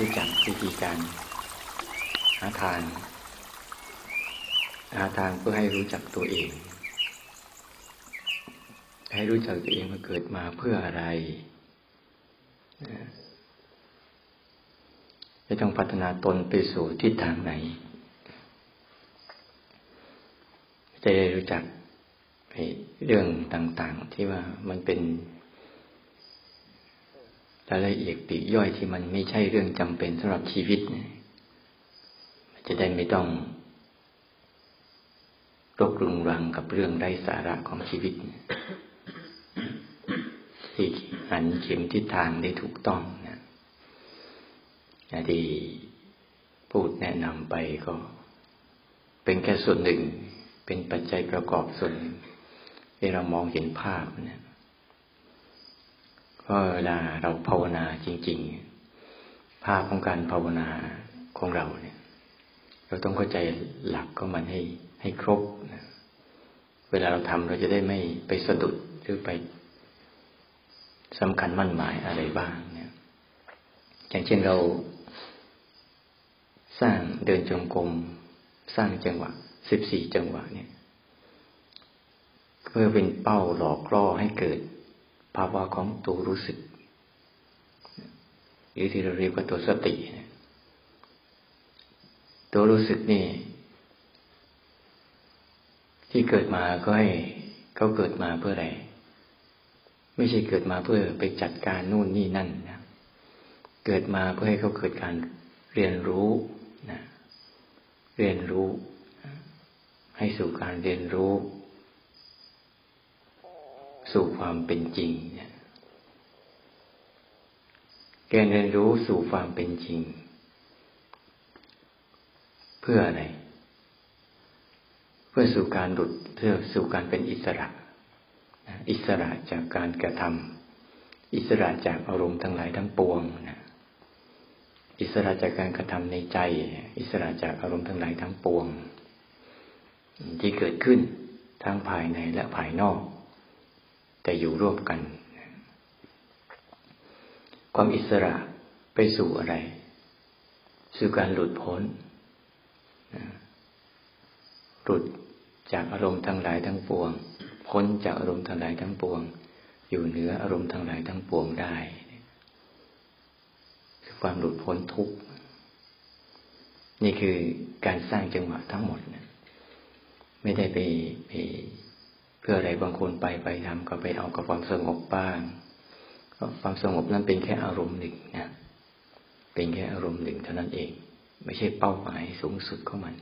รู้จักวิธีการหาทางหาทางเพื่อให้รู้จักตัวเอง ให้รู้จักตัวเองมาเกิดมาเพื่ออะไรจะต้องพัฒนาตนไปสู่ทิศทางไหน จะได้รู้จักเรื่องต่าง ๆ ที่ว่ามันเป็น รายละเอียดปีกย่อยที่มันไม่ใช่เรื่องจำเป็นสำหรับชีวิตเนี่ยจะได้ไม่ต้องรกรุงรังกับเรื่องไร้สาระของชีวิตที่หันเข็มทิศทางได้ถูกต้องนะที่พูดแนะนำไปก็ เป็นแค่ส่วนหนึ่ง เป็นปัจจัยประกอบส่วนหนึ่งที่เรามองเห็นภาพนะ เพราะเวลาเราภาวนาจริง ๆ ภาพของการภาวนาของเราเนี่ย เราต้องเข้าใจหลักของมันให้ให้ครบนะเวลาเราทำเราจะได้ไม่ไปสะดุดหรือไปสำคัญมั่นหมายอะไรบ้างเนี่ยอย่างเช่นเราสร้างเดินจงกรมสร้างจังหวะสิบสี่จังหวะเนี่ย เพื่อเป็นเป้าหลอกล่อให้เกิด ภาวะของตัวรู้สึก หรือที่เราเรียกว่าตัวสติ ตัวรู้สึกนี่ ที่เกิดมาก็ให้เขาเกิดมาเพื่ออะไร ไม่ใช่เกิดมาเพื่อไปจัดการนู่นนี่นั่นนะเกิดมาเพื่อให้เขาเกิดการเรียนรู้นะเรียนรู้ ให้สู่การเรียนรู้ สู่ความเป็นจริงการเรียนรู้สู่ความเป็นจริง เพื่ออะไร เพื่อสู่การหลุดเพื่อสู่การเป็นอิสระ อิสระจากการกระทำอิสระจากอารมณ์ทั้งหลายทั้งปวงนะอิสระจากการกระทำในใจ อิสระจากอารมณ์ทั้งหลายทั้งปวง ที่เกิดขึ้นทั้งภายในและภายนอก แต่อยู่ร่วมกัน ความอิสระไปสู่อะไร สู่การหลุดพ้น หลุดจากอารมณ์ทั้งหลายทั้งปวง พ้นจากอารมณ์ทั้งหลายทั้งปวง อยู่เหนืออารมณ์ทั้งหลายทั้งปวงได้คือความหลุดพ้นทุกข์นี่คือการสร้างจังหวะทั้งหมดไม่ได้ไปไป พื่ออะไรบางคนไปไปทำก็ไปเอากับความสงบบ้างความสงบนั้นเป็นแค่อารมณ์หนึ่งนะเป็นแค่อารมณ์หนึ่งเท่านั้นเอง ไม่ใช่เป้าหมายสูงสุดของมัน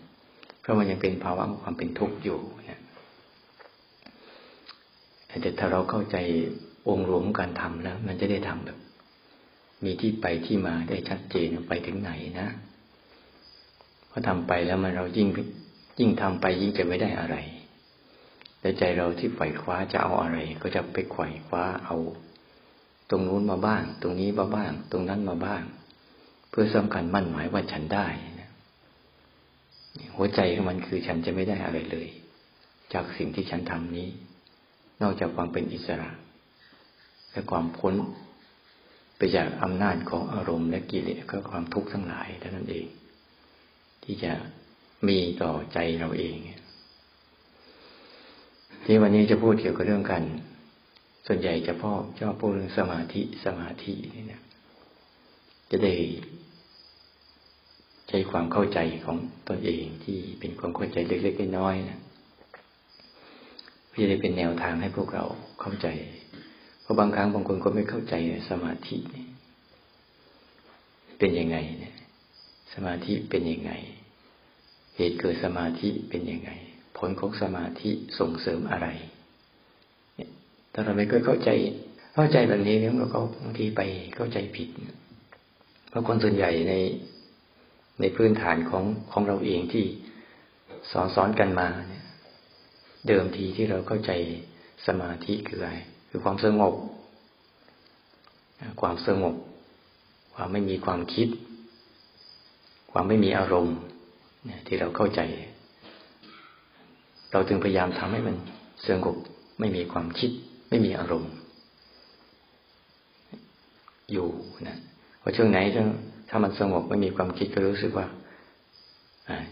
เพราะมันยังเป็นภาวะของความเป็นทุกข์อยู่นะแต่ถ้าเราเข้าใจองค์รวมการทำแล้ว มันจะได้ทำแบบ มีที่ไปที่มาได้ชัดเจนไปถึงไหนนะพอทำไปแล้วมันเรายิ่งยิ่งทำไปยิ่งจะไม่ได้อะไร แต่ใจเราที่ไฝ่คว้าจะเอาอะไร ก็จะไปไขว่คว้าเอา ตรงนู้นมาบ้าง ตรงนี้มาบ้าง ตรงนั้นมาบ้าง เพื่อสำคัญมั่นหมายว่าฉันได้นะหัวใจของมันคือฉันจะไม่ได้อะไรเลย จากสิ่งที่ฉันทำนี้ นอกจากความเป็นอิสระ และความพ้นไปจากอำนาจของอารมณ์และกิเลสก็ความทุกข์ทั้งหลายเท่านั้นเอง ที่จะมีต่อใจเราเอง ที่วันนี้จะพูดเกี่ยวกับเรื่องกัน ส่วนใหญ่จะพ่อชอบพูดเรื่องสมาธิสมาธินี่นะจะได้ใช้ความเข้าใจของตนเองที่เป็นความเข้าใจเล็กๆน้อยๆนะเพื่อจะได้เป็นแนวทางให้พวกเราเข้าใจ เพราะบางครั้งบางคนก็ไม่เข้าใจสมาธิ เป็นยังไงเนี่ยสมาธิเป็นยังไง เหตุเกิดสมาธิเป็นยังไง ผลของสมาธิส่งเสริมอะไรถ้าเราไม่เคยเข้าใจ เข้าใจแบบนี้เนี่ยเราก็บางทีไปเข้าใจผิด เพราะคนส่วนใหญ่ในในพื้นฐานของของเราเองที่สอนสอนกันมาเนี่ย เดิมทีที่เราเข้าใจสมาธิคืออะไร คือความสงบ ความสงบ ความไม่มีความคิด ความไม่มีอารมณ์ที่เราเข้าใจ เราจึงพยายามทำให้มันสงบไม่มีความคิด ไม่มีอารมณ์ อยู่นะพอช่วงไหนถ้าถ้ามันสงบไม่มีความคิดก็รู้สึกว่า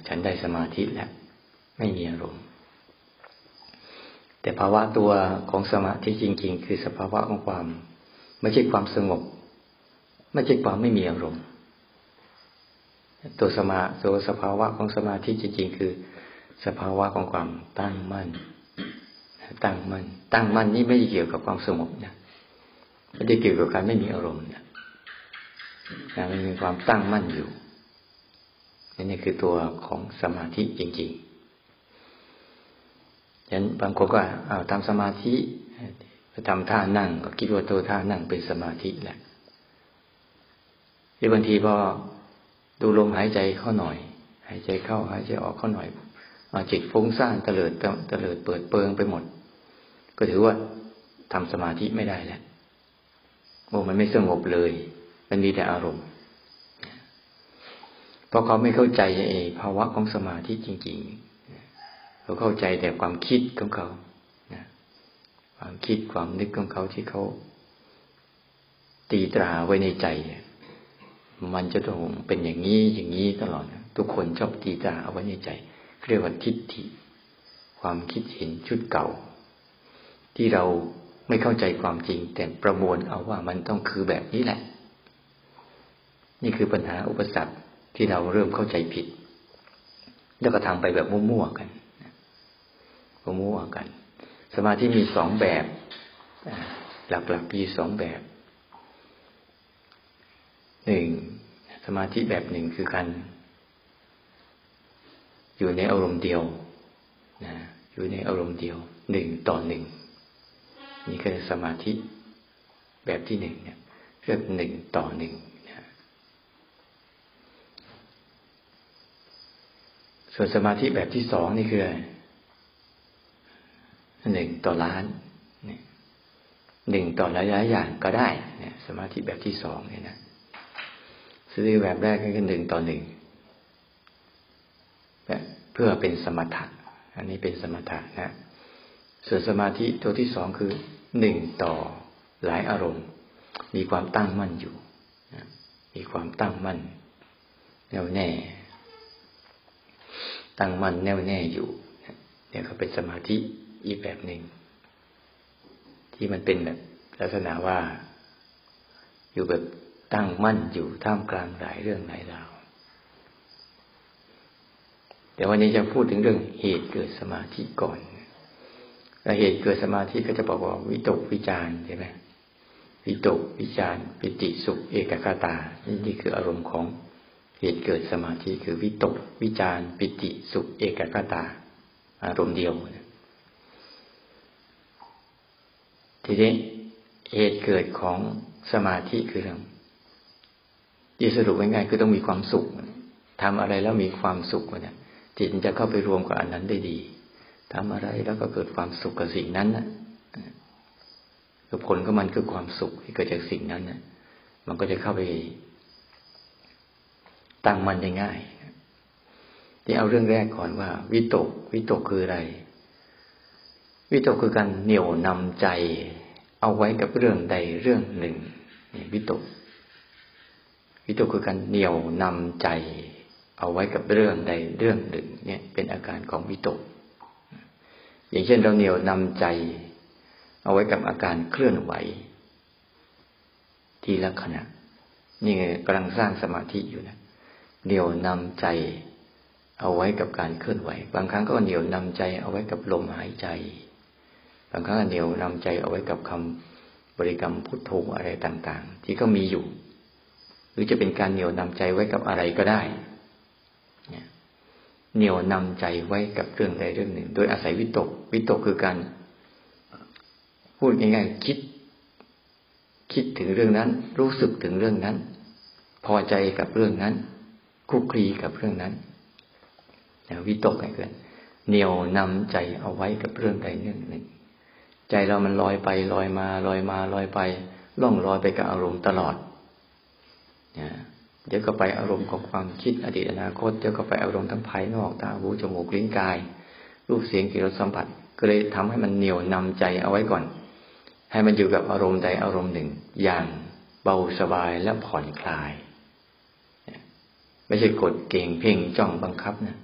ฉันได้สมาธิแล้ว ไม่มีอารมณ์ แต่ภาวะตัวของสมาธิจริง ๆ คือสภาวะของความ ไม่ใช่ความสงบ ไม่ใช่ความไม่มีอารมณ์ ตัวสมาตัวสภาวะของสมาธิจริง ๆ คือ สภาวะของความตั้งมั่น ตั้งมั่น ตั้งมั่นนี่ไม่เกี่ยวกับความสงบนะไม่ได้เกี่ยวกับการไม่มีอารมณ์นะมันมีความตั้งมั่นอยู่นี่คือตัวของสมาธิจริงๆฉะนั้นบางคนก็เอาทำสมาธิไปทำท่านั่ง ก็คิดว่าตัวท่านั่งเป็นสมาธิแหละหรือบางทีพอดูลมหายใจเข้าหน่อย หายใจเข้า หายใจออกเข้าหน่อย จิตฟุ้งซ่านเตลิดเตลิดเปิดเปิงไปหมด ก็ถือว่าทำสมาธิไม่ได้แล้วโอ้มันไม่สงบเลย มันมีแต่อารมณ์เพราะเขาไม่เข้าใจไอ้ภาวะของสมาธิจริง ๆ เขาเข้าใจแต่ความคิดของเขาความคิดความนึกของเขาที่เขาตีตราไว้ในใจ มันจะต้องเป็นอย่างนี้อย่างนี้ตลอด ทุกคนชอบตีตราเอาไว้ในใจ เรียกว่าทิฏฐิ ความคิดเห็นชุดเก่า ที่เราไม่เข้าใจความจริง แต่ประมวลเอาว่ามันต้องคือแบบนี้แหละ นี่คือปัญหาอุปสรรคที่เราเริ่มเข้าใจผิด แล้วก็ทำไปแบบมั่วๆกันมั่วๆกัน สมาธิมีสองแบบ หลักๆมีสองแบบหนึ่งสมาธิแบบหนึ่งคือการ อยู่ในอารมณ์เดียวนะอยู่ในอารมณ์เดียวหนึ่งต่อหนึ่งนี่คือสมาธิแบบที่หนึ่งเนี่ยเรียกหนึ่งต่อหนึ่งนะส่วนสมาธิแบบที่สองนี่คือหนึ่งต่อล้านหนึ่งต่อหลายๆอย่างก็ได้เนี่ยสมาธิแบบที่สองเนี่ยนะสติแบบแรกก็คือหนึ่งต่อหนึ่ง เพื่อเป็นสมถะอันนี้เป็นสมถะนะ ส่วนสมาธิตัวที่สองคือหนึ่งต่อหลายอารมณ์ มีความตั้งมั่นอยู่มีความตั้งมั่น แน่วแน่ ตั้งมั่นแน่วแน่อยู่เนี่ยเขาเป็นสมาธิอีกแบบหนึ่งที่มันเป็นแบบลักษณะว่า อยู่แบบตั้งมั่นอยู่ท่ามกลางหลายเรื่องหลายราว แต่วันนี้จะพูดถึงเรื่องเหตุเกิดสมาธิก่อนแล้วเหตุเกิดสมาธิก็จะบอกว่าวิตกวิจารใช่ไหมวิตกวิจารปิติสุขเอกคตา นี่นี่คืออารมณ์ของเหตุเกิดสมาธิคือวิตกวิจารปิติสุขเอกคตา อารมณ์เดียวทีนี้เหตุเกิดของสมาธิคือเรื่องที่สรุปง่ายๆคือต้องมีความสุขทำอะไรแล้วมีความสุขเนี่ย จิตจะเข้าไปรวมกับอันนั้นได้ดีทำอะไรแล้วก็เกิดความสุขกับสิ่งนั้นนะผลของมันคือความสุขที่เกิดจากสิ่งนั้นนะมันก็จะเข้าไปตั้งมันได้ง่ายที่เอาเรื่องแรกก่อนว่า วิตก วิตกคืออะไร วิตกคือการเหนี่ยวนำใจ เอาไว้กับเรื่องใดเรื่องหนึ่งนี่วิตก วิตกคือการเหนี่ยวนำใจ เอาไว้กับเรื่องใดเรื่องหนึ่ง เนี่ยเป็นอาการของวิตก อย่างเช่นเราเหนี่ยวนำใจ เอาไว้กับอาการเคลื่อนไหว ทีละขณะ นี่กำลังสร้างสมาธิอยู่นะเหนี่ยวนำใจ เอาไว้กับการเคลื่อนไหว บางครั้งก็เหนี่ยวนำใจเอาไว้กับลมหายใจ บางครั้งเหนี่ยวนำใจเอาไว้กับคำบริกรรมพุทโธอะไรต่าง ๆ ที่ก็มีอยู่ หรือจะเป็นการเหนี่ยวนำใจไว้กับอะไรก็ได้ เหนี่ยวนำใจไว้กับเรื่องใดเรื่องหนึ่ง โดยอาศัยวิตก วิตกคือการพูดง่ายๆคิด คิดถึงเรื่องนั้น รู้สึกถึงเรื่องนั้น พอใจกับเรื่องนั้นคุกคีกับเรื่องนั้นวิตกไงเกินเหนียวนำใจเอาไว้กับเรื่องใดเรื่องหนึ่ง ใจเรามันลอยไปลอยมา ลอยมาลอยไป ล่องลอยไปกับอารมณ์ตลอด เดี๋ยวก็ไปอารมณ์ของความคิดอดีตอนาคต เดี๋ยวก็ไปอารมณ์ทั้งภายนอกตาหูจมูกลิ้นกาย รูปเสียงกลิ่นรสสัมผัส ก็เลยทำให้มันเหนียวนำใจเอาไว้ก่อน ให้มันอยู่กับอารมณ์ใดอารมณ์หนึ่ง อย่างเบาสบายและผ่อนคลาย ไม่ใช่กดเก่งเพ่งจ้องบังคับนะ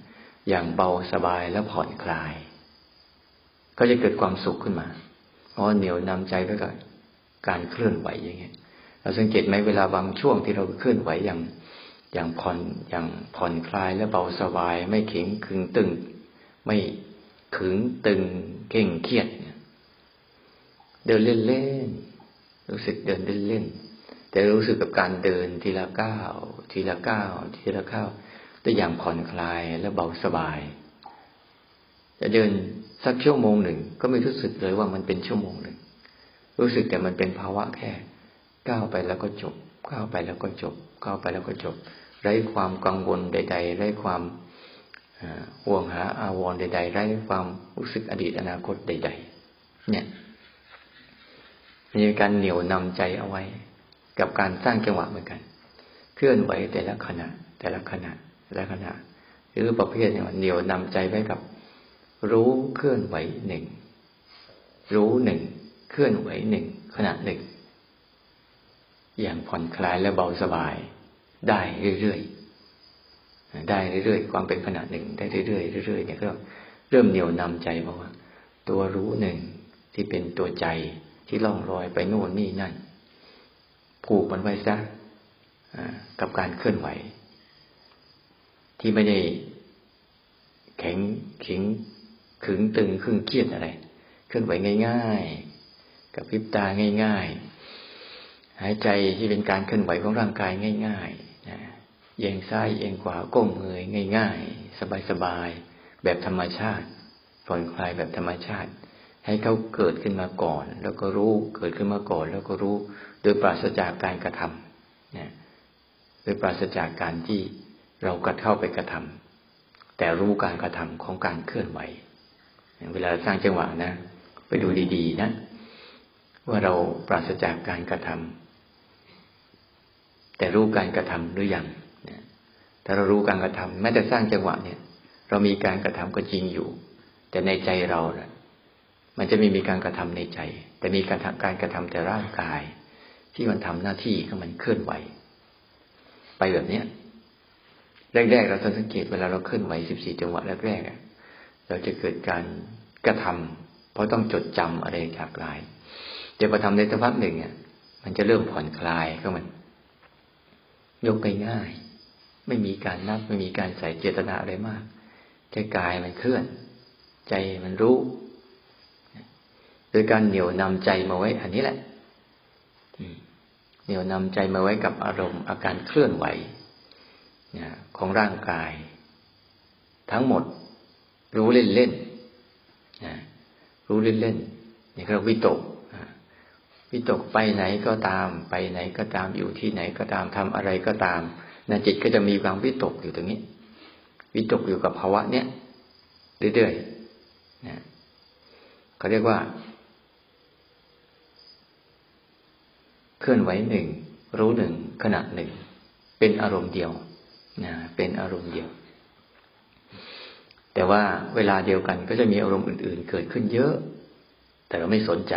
อย่างเบาสบายแล้วผ่อนคลาย ก็จะเกิดความสุขขึ้นมา เพราะเหนียวนำใจไว้กับการเคลื่อนไหวอย่างเงี้ย เราสังเกตไหมเวลาบางช่วงที่เราเคลื่อนไหวอย่างอย่างผ่อนอย่างผ่อนคลายและเบาสบาย ไม่เข็งขึงตึง ไม่ขึงตึงเก่งเครียดเนี่ยเดินเล่นรู้สึกเดินเล่นๆแต่รู้สึกกับการเดินทีละก้าวทีละก้าวทีละก้าวได้อย่างผ่อนคลายและเบาสบายจะเดินสักชั่วโมงหนึ่ง ก็ไม่รู้สึกเลยว่ามันเป็นชั่วโมงหนึ่ง รู้สึกแต่มันเป็นภาวะแค่ ก้าวไปแล้วก็จบก้าวไปแล้วก็จบก้าวไปแล้วก็จบ ไร้ความกังวลใด ๆ ไร้ความห่วงหาอาวรณ์ใด ๆ ไร้ความรู้สึกอดีตอนาคตใด ๆ เนี่ยมีการเหนี่ยวนำใจเอาไว้ กับการสร้างจังหวะเหมือนกัน เคลื่อนไหวแต่ละขณะ แต่ละขณะแต่ละขณะ หรือประเภทเนี่ยเหนี่ยวนำใจไว้กับ รู้เคลื่อนไหวหนึ่งรู้หนึ่งเคลื่อนไหวหนึ่งขณะหนึ่ง อย่างผ่อนคลายและเบาสบาย ได้เรื่อยๆได้เรื่อยๆความเป็นขณะหนึ่ง ได้เรื่อยๆเรื่อยๆเนี่ยก็เริ่มเหนียวนำใจเพราะว่า ตัวรู้หนึ่งที่เป็นตัวใจที่ล่องลอยไปโน่นนี่นั่นผูกมันไว้ซะกับการเคลื่อนไหว ที่ไม่ได้แข็งข็งขึงตึงขึงเครียดอะไร เคลื่อนไหวง่าย ๆ กับพริบตาง่าย ๆ หายใจที่เป็นการเคลื่อนไหวของร่างกายง่ายๆเอียงซ้ายเอียงขวาก้มเงยง่าย ๆ สบายๆแบบธรรมชาติผ่อนคลายแบบธรรมชาติ ให้เขาเกิดขึ้นมาก่อน แล้วก็รู้เกิดขึ้นมาก่อน แล้วก็รู้ โดยปราศจากการกระทำนะโดยปราศจากการที่เรากระเข้าไปกระทำแต่รู้การกระทำของการเคลื่อนไหว เวลาสร้างจังหวะนะ ไปดูดีๆนะ ว่าเราปราศจากการกระทำ แต่รู้การกระทำหรือยังถ้าเรารู้การกระทำแม้แต่สร้างจังหวะเนี่ย เรามีการกระทำก็จริงอยู่ แต่ในใจเราเนะ่ะมันจะไม่มีการกระทำในใจ แต่มีการการกระทำแต่ร่างกาย ที่มันทำหน้าที่ก็มันเคลื่อนไหว ไปแบบเนี้ยแรกๆเราสังเกตเวลาเราเคลื่อนไหวสิบสี่จังหวะแรกๆเราจะเกิดการกระทำเพราะต้องจดจำอะไรจากหลายเดี๋ยวพอทำในสักพักหนึ่งเนี่ยมันจะเริ่มผ่อนคลายก็มัน ยกง่ายไม่มีการนับไม่มีการใส่เจตนาอะไรมากแค่กายมันเคลื่อน ใจมันรู้โดยการเหนี่ยวนำใจมาไว้ อันนี้แหละเหนี่ยวนำใจมาไว้กับอารมณ์อาการเคลื่อนไหวของร่างกาย ทั้งหมด รู้เล่นเล่นรู้เล่นเล่นนี่เราวิตก วิตกไปไหนก็ตาม ไปไหนก็ตามอยู่ที่ไหนก็ตามทำอะไรก็ตามนะจิตก็จะมีความวิตกอยู่ตรงนี้ วิตกอยู่กับภาวะเนี้ยเรื่อยๆนะเขาเรียกว่า เคลื่อนไหวหนึ่งรู้หนึ่งขณะหนึ่ง เป็นอารมณ์เดียวนะเป็นอารมณ์เดียว แต่ว่าเวลาเดียวกันก็จะมีอารมณ์อื่น ๆ เกิดขึ้นเยอะ แต่เราไม่สนใจ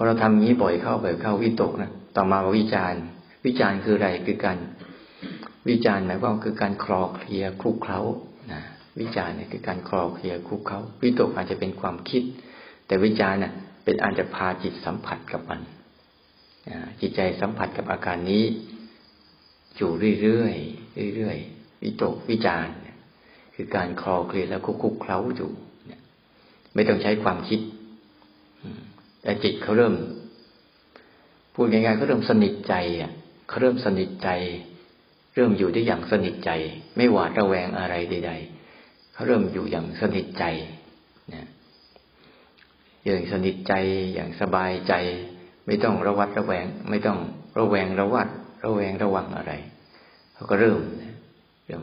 พอเราทำอย่างนี้บ่อยเข้าบ่อยเข้าวิตกนะต่อมาวิจารณ์ วิจารณ์คืออะไรคือการวิจารณ์หมายความคือการคลอเคลียคลุกเคล้านะวิจารณ์เนี่ยคือการคลอเคลียคลุกเคล้าวิตกอาจจะเป็นความคิด แต่วิจารณ์เนี่ยเป็นอาจจะพาจิตสัมผัสกับมันจิตใจสัมผัสกับอาการนี้ อยู่เรื่อยๆเรื่อยๆวิตกวิจารณ์คือการคลอเคลียแล้วคุกเคล้าอยู่ไม่ต้องใช้ความคิด แต่จิตเขาเริ่ม พูดง่ายๆเขาเริ่มสนิทใจอะเขาเริ่มสนิทใจ เริ่มอยู่ได้อย่างสนิทใจ ไม่หวาดระแวงอะไรใด ๆเขาเริ่มอยู่อย่างสนิทใจนะอย่างสนิทใจอย่างสบายใจ ไม่ต้องระวัดระแวง ไม่ต้องระแวงระวัด ระแวงระวังอะไรเขาก็เริ่มเริ่ม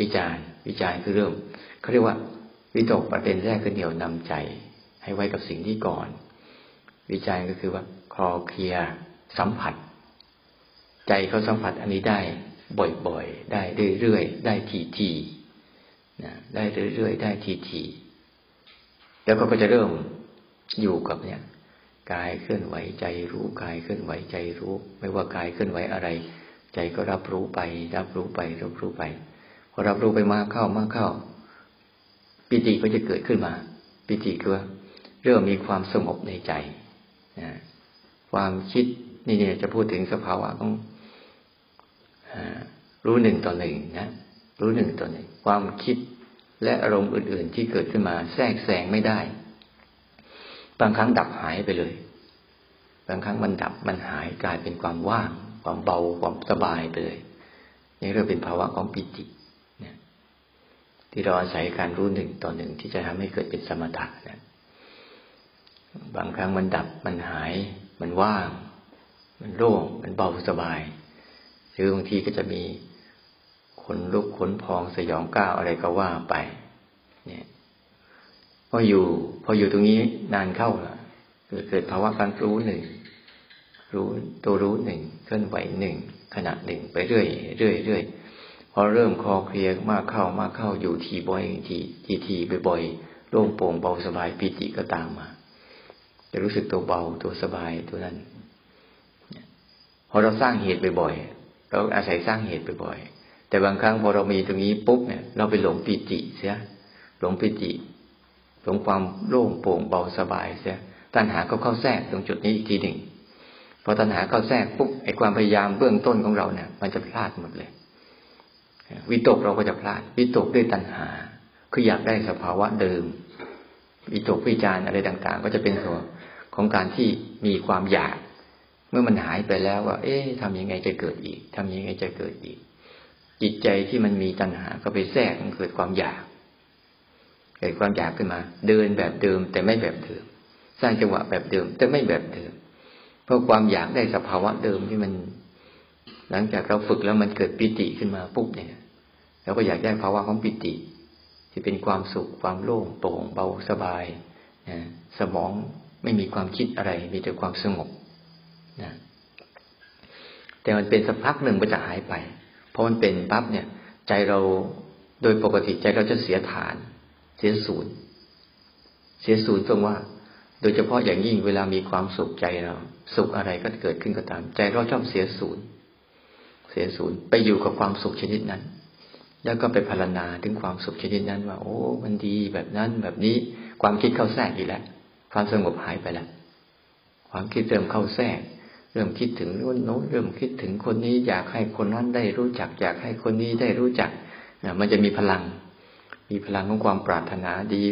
วิจารวิจารคือเริ่มเขาเรียกว่าวิตกประเด็นแรกคือเหนี่ยวนำใจ ให้ไว้กับสิ่งที่ก่อน วิจารณ์ก็คือว่าคลอเคลียสัมผัส ใจเขาสัมผัสอันนี้ได้บ่อยๆ ได้เรื่อยๆ ได้ทีๆนะได้เรื่อยๆ ได้ทีๆแล้วก็จะเริ่มอยู่กับเนี่ยกายเคลื่อนไหวใจรู้กายเคลื่อนไหวใจรู้ ไม่ว่ากายเคลื่อนไหวอะไร ใจก็รับรู้ไป รับรู้ไป รับรู้ไปพอรับรู้ไปมากเข้ามากเข้า ปิติก็จะเกิดขึ้นมา ปิติคือ เริ่มมีความสงบในใจนะความคิดนี่เนี่ยจะพูดถึงสภาวะของรู้หนึ่งต่อหนึ่งนะรู้หนึ่งต่อหนึ่งความคิดและอารมณ์อื่น ๆ ที่เกิดขึ้นมาแทรกแซงไม่ได้ บางครั้งดับหายไปเลย บางครั้งมันดับมันหายกลายเป็นความว่าง ความเบาความสบายไปเลยนี่เรียกเป็นภาวะของปิติที่เราอาศัยการรู้หนึ่งต่อหนึ่งที่จะทำให้เกิดเป็นสมถะนะ บางครั้งมันดับมันหาย มันว่าง มันโล่งมันเบาสบายหรือบางทีก็จะมีขนลุกขนพองสยองก้าวอะไรก็ว่าไป เนี่ยพออยู่ พออยู่ตรงนี้นานเข้าละเกิดภาวะการรู้หนึ่งรู้ตัวรู้หนึ่งเคลื่อนไหวหนึ่งขณะหนึ่งไปเรื่อยเรื่อยเรื่อยพอเริ่มคอเคลียมากเข้ามากเข้าอยู่ทีบ่อยทีทีทีบ่อยๆโล่งโปร่งเบาสบายปิติก็ตามมา จะรู้สึกตัวเบาตัวสบายตัวนั้นพอเราสร้างเหตุบ่อยๆเราอาศัยสร้างเหตุบ่อยๆแต่บางครั้งพอเรามีตรงนี้ปุ๊บเนี่ย เราไปหลงปิติเสียหลงปิติหลงความโล่งโปร่งเบาสบายเสียตัณหาก็เข้าแทรกตรงจุดนี้อีกทีหนึ่งพอตัณหาเข้าแทรกปุ๊บไอ้ความพยายามเบื้องต้นของเราเนี่ย มันจะพลาดหมดเลยวิตกเราก็จะพลาดวิตกด้วยตัณหา คืออยากได้สภาวะเดิมวิตกวิจารอะไรต่าง ๆ ก็จะเป็นส่วน ของการที่มีความอยาก เมื่อมันหายไปแล้วว่า เอ๊ะทำยังไงจะเกิดอีกทำยังไงจะเกิดอีก จิตใจที่มันมีตัณหาก็ไปแทรกมันเกิดความอยากเกิดความอยากขึ้นมา เดินแบบเดิมแต่ไม่แบบเดิม สร้างจังหวะแบบเดิมแต่ไม่แบบเดิม เพราะความอยากได้สภาวะเดิมที่มัน หลังจากเราฝึกแล้วมันเกิดปิติขึ้นมาปุ๊บเนี่ยเราก็อยากได้ภาวะของปิติ ที่เป็นความสุขความโล่งโปร่งเบาสบายสมอง ไม่มีความคิดอะไร มีแต่ความสงบนะแต่มันเป็นสักพักหนึ่งมันจะหายไป เพราะมันเป็นปั๊บเนี่ย ใจเราโดยปกติใจเราจะเสียฐาน เสียศูนย์เสียศูนย์ตรงว่า โดยเฉพาะอย่างยิ่งเวลามีความสุขใจเรา สุขอะไรก็เกิดขึ้นก็ตาม ใจเราชอบเสียศูนย์เสียศูนย์ไปอยู่กับความสุขชนิดนั้น แล้วก็ไปพารณาถึงความสุขชนิดนั้นว่า โอ้ มันดีแบบนั้นแบบนี้ความคิดเข้าแทรกอีกแล้ว ความสงบหายไปแล้วความคิดเริ่มเข้าแทรก เริ่มคิดถึงโน้นโน้นเริ่มคิดถึงคนนี้อยากให้คนนั้นได้รู้จัก อยากให้คนนี้ได้รู้จักมันจะมีพลัง มีพลังของความปรารถนาดี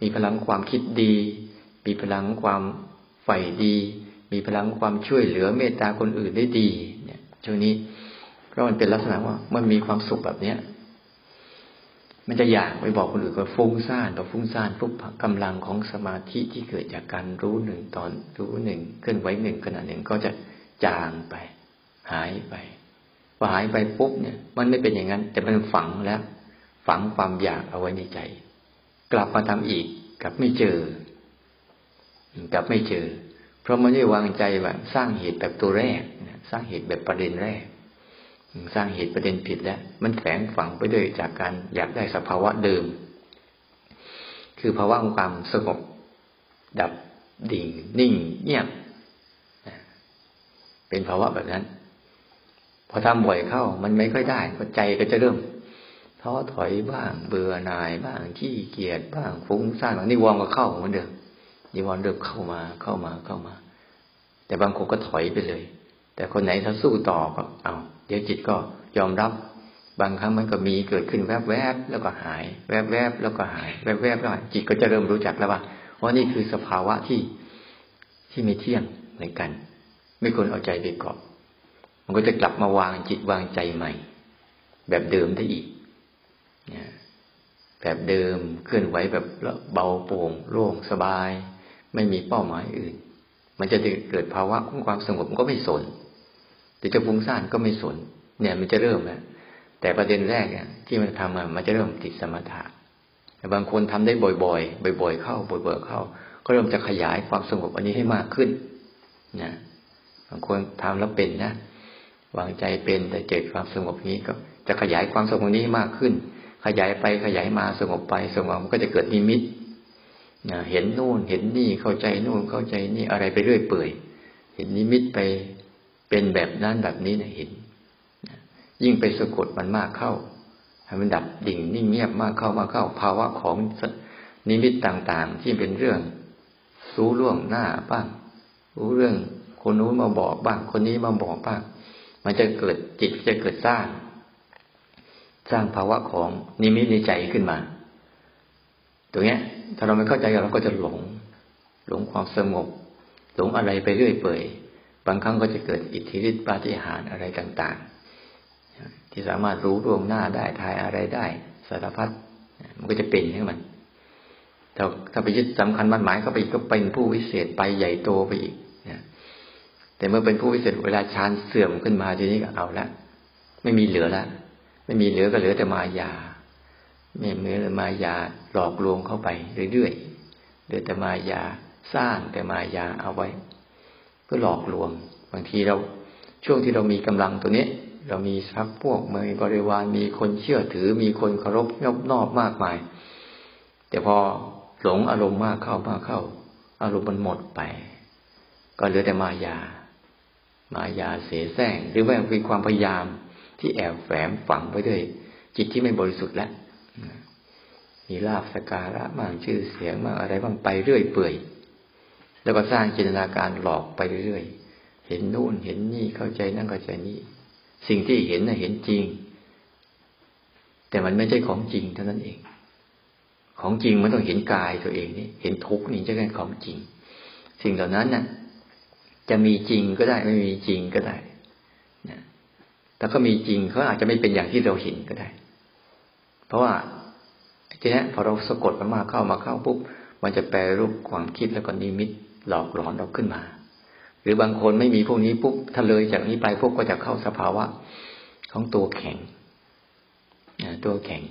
มีพลังความคิดดี มีพลังความใฝ่ดี มีพลังความช่วยเหลือเมตตาคนอื่นได้ดี เนี่ยช่วงนี้เพราะมันเป็นลักษณะว่ามันมีความสุขแบบเนี้ย มันจะอยากไปบอกคนอื่นก็ฟุ้งซ่านพอฟุ้งซ่านปุ๊บกำลังของสมาธิที่เกิดจากการรู้หนึ่งตอนรู้หนึ่งเคลื่อนไหวหนึ่งขณะหนึ่งก็จะจางไป หายไปพอหายไปปุ๊บเนี่ย มันไม่เป็นอย่างนั้น แต่มันฝังแล้ว ฝังความอยากเอาไว้ในใจ กลับมาทำอีกกลับไม่เจอ กลับไม่เจอ เพราะมันไม่วางใจว่าสร้างเหตุแบบตัวแรกสร้างเหตุแบบประเด็นแรก สร้างเหตุประเด็นผิดแล้ว มันแฝงฝังไปด้วยจากการอยากได้สภาวะเดิม คือภาวะของความสงบ ดับดิ่ง นิ่ง เงียบเป็นภาวะแบบนั้น พอทำบ่อยเข้า มันไม่ค่อยได้ใจก็จะเริ่มท้อถอยบ้าง เบื่อหน่ายบ้างขี้เกียจบ้างฟุ้งซ่านบ้างนี่วองก็เข้าเหมือนเดิมนิวรณ์เริ่มเข้ามาเข้ามาเข้ามา แต่บางคนก็ถอยไปเลย แต่คนไหนถ้าสู้ต่อก็เอา เดี๋ยวจิตก็ยอมรับบางครั้งมันก็มีเกิดขึ้นแวบๆแล้วก็หาย แวบๆแล้วก็หาย แวบๆแล้วจิตก็จะเริ่มรู้จักแล้วว่าว่านี่คือสภาวะที่ที่ไม่เที่ยงเหมือนกัน ไม่ควรเอาใจไปเกาะมันก็จะกลับมาวางจิตวางใจใหม่ แบบเดิมได้อีกแบบเดิมเคลื่อนไหวแบบเบาโปร่งโล่งสบาย ไม่มีเป้าหมายอื่น มันจะเกิดภาวะของความสงบมันก็ไม่สน แต่จะฟุ้งซ่านก็ไม่สน เนี่ย มันจะเริ่มแล้วแต่ประเด็นแรกเนี่ยที่มันทำมามันจะเริ่มติดสมถะแต่บางคนทำได้บ่อยๆ บ่อย ๆ เข้า บ่อยๆเข้า ก็เริ่มจะขยายความสงบอันนี้ให้มากขึ้นนะบางคนทำแล้วเป็นนะวางใจเป็นแต่เจอความสงบนี้ก็จะขยายความสงบนี้มากขึ้น ขยายไปขยายมาสงบไปสงบมันก็จะเกิดนิมิตเห็นนู่นเห็นนี่เข้าใจนู่นเข้าใจนี่อะไรไปเรื่อยเปื่อย เห็นนิมิตไป เป็นแบบนั้นแบบนี้นี่ยเห็นยิ่งไปสะกดมันมากเข้าให้มันดับดิ่งนิ่งเงียบมากเข้ามากเข้า ภาวะของนิมิตต่างๆ ที่เป็นเรื่องรู้ล่วงหน้าบ้าง รู้เรื่องคนนู้นมาบอกบ้าง คนนี้มาบอกบ้าง มันจะเกิดจิตจะเกิดสร้าง สร้างภาวะของนิมิตในใจขึ้นมา ตรงเนี้ย ถ้าเราไม่เข้าใจเราก็จะหลง หลงความสงบ หลงอะไรไปเรื่อยเปื่อย บางครั้งก็จะเกิดอิทธิฤทธิปาฏิหาริย์อะไรต่าง ๆ ที่สามารถรู้ล่วงหน้าได้ทายอะไรได้สารพัดมันก็จะเป็นให้มันถ้าถ้าไปยึดสำคัญมั่นหมายเข้าไปก็เป็นผู้วิเศษไปใหญ่โตไปอีกแต่เมื่อเป็นผู้วิเศษเวลาฌานเสื่อมขึ้นมาทีนี้ก็เอาละไม่มีเหลือละไม่มีเหลือก็เหลือแต่มายาไม่เหลือแต่มายาหลอกลวงเข้าไปเรื่อยๆเหลือแต่มายาสร้างแต่มายาเอาไว้ เพื่อหลอกลวง บางทีเราช่วงที่เรามีกำลังตัวนี้ เรามีทรัพย์พวกมีบริวารมีคนเชื่อถือ มีคนเคารพยอบนอบมากมาย แต่พอหลงอารมณ์มากเข้ามากเข้า อารมณ์มันหมดไป ก็เหลือแต่มายา มายาเสแสร้งหรือว่าเป็นความพยายามที่แอบแฝงฝังไว้ด้วยจิตที่ไม่บริสุทธิ์แล้วมีลาบสการะมากชื่อเสียงมากอะไรบ้างไปเรื่อยเปื่อย แล้วก็สร้างจินตนาการหลอกไปเรื่อยๆ เห็นนู่นเห็นนี่เข้าใจนั่นเข้าใจนี่สิ่งที่เห็นน่ะเห็นจริง แต่มันไม่ใช่ของจริงเท่านั้นเอง ของจริงมันต้องเห็นกายตัวเองนี่เห็นทุกข์นี่จะเป็นของจริง สิ่งเหล่านั้นน่ะ จะมีจริงก็ได้ไม่มีจริงก็ได้นะถ้าก็มีจริงเขาอาจจะไม่เป็นอย่างที่เราเห็นก็ได้ เพราะว่าทีนี้พอเราสะกดมันมาเข้ามาเข้าปุ๊บมันจะแปลรูปความคิดแล้วก็นิมิต หลอกหลอนเราขึ้นมา หรือบางคนไม่มีพวกนี้ปุ๊บถ้าเลยจากนี้ไปพวกก็จะเข้าสภาวะ ของตัวแข็งตัวแข็ง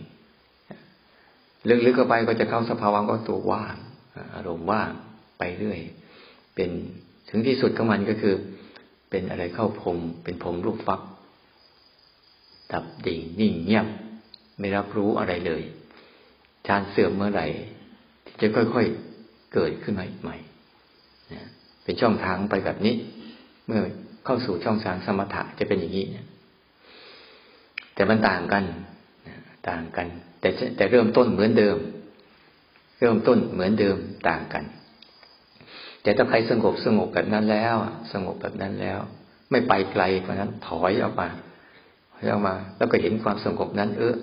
ลึกๆเข้าไปก็จะเข้าสภาวะก็ตัวว่างอารมณ์ว่างไปเรื่อย เป็นถึงที่สุดของมันก็คือ เป็นอะไรเข้าพรมเป็นพรมรูปฟักดับดิ่งนิ่งเงียบ ไม่รับรู้อะไรเลยฌานเสื่อมเมื่อไหร่ที่จะค่อยๆเกิดขึ้นมาอีกใหม่ เป็นช่องทางไปแบบนี้ เมื่อเข้าสู่ช่องทางสมถะจะเป็นอย่างนี้แต่มันต่างกันต่างกัน แต่แต่เริ่มต้นเหมือนเดิม เริ่มต้นเหมือนเดิมต่างกัน แต่ถ้าใครสงบสงบแบบนั้นแล้วสงบแบบนั้นแล้ว ไม่ไปไกลกว่านั้นถอยออกมาถอยออกมา แล้วก็เห็นความสงบนั้น เออ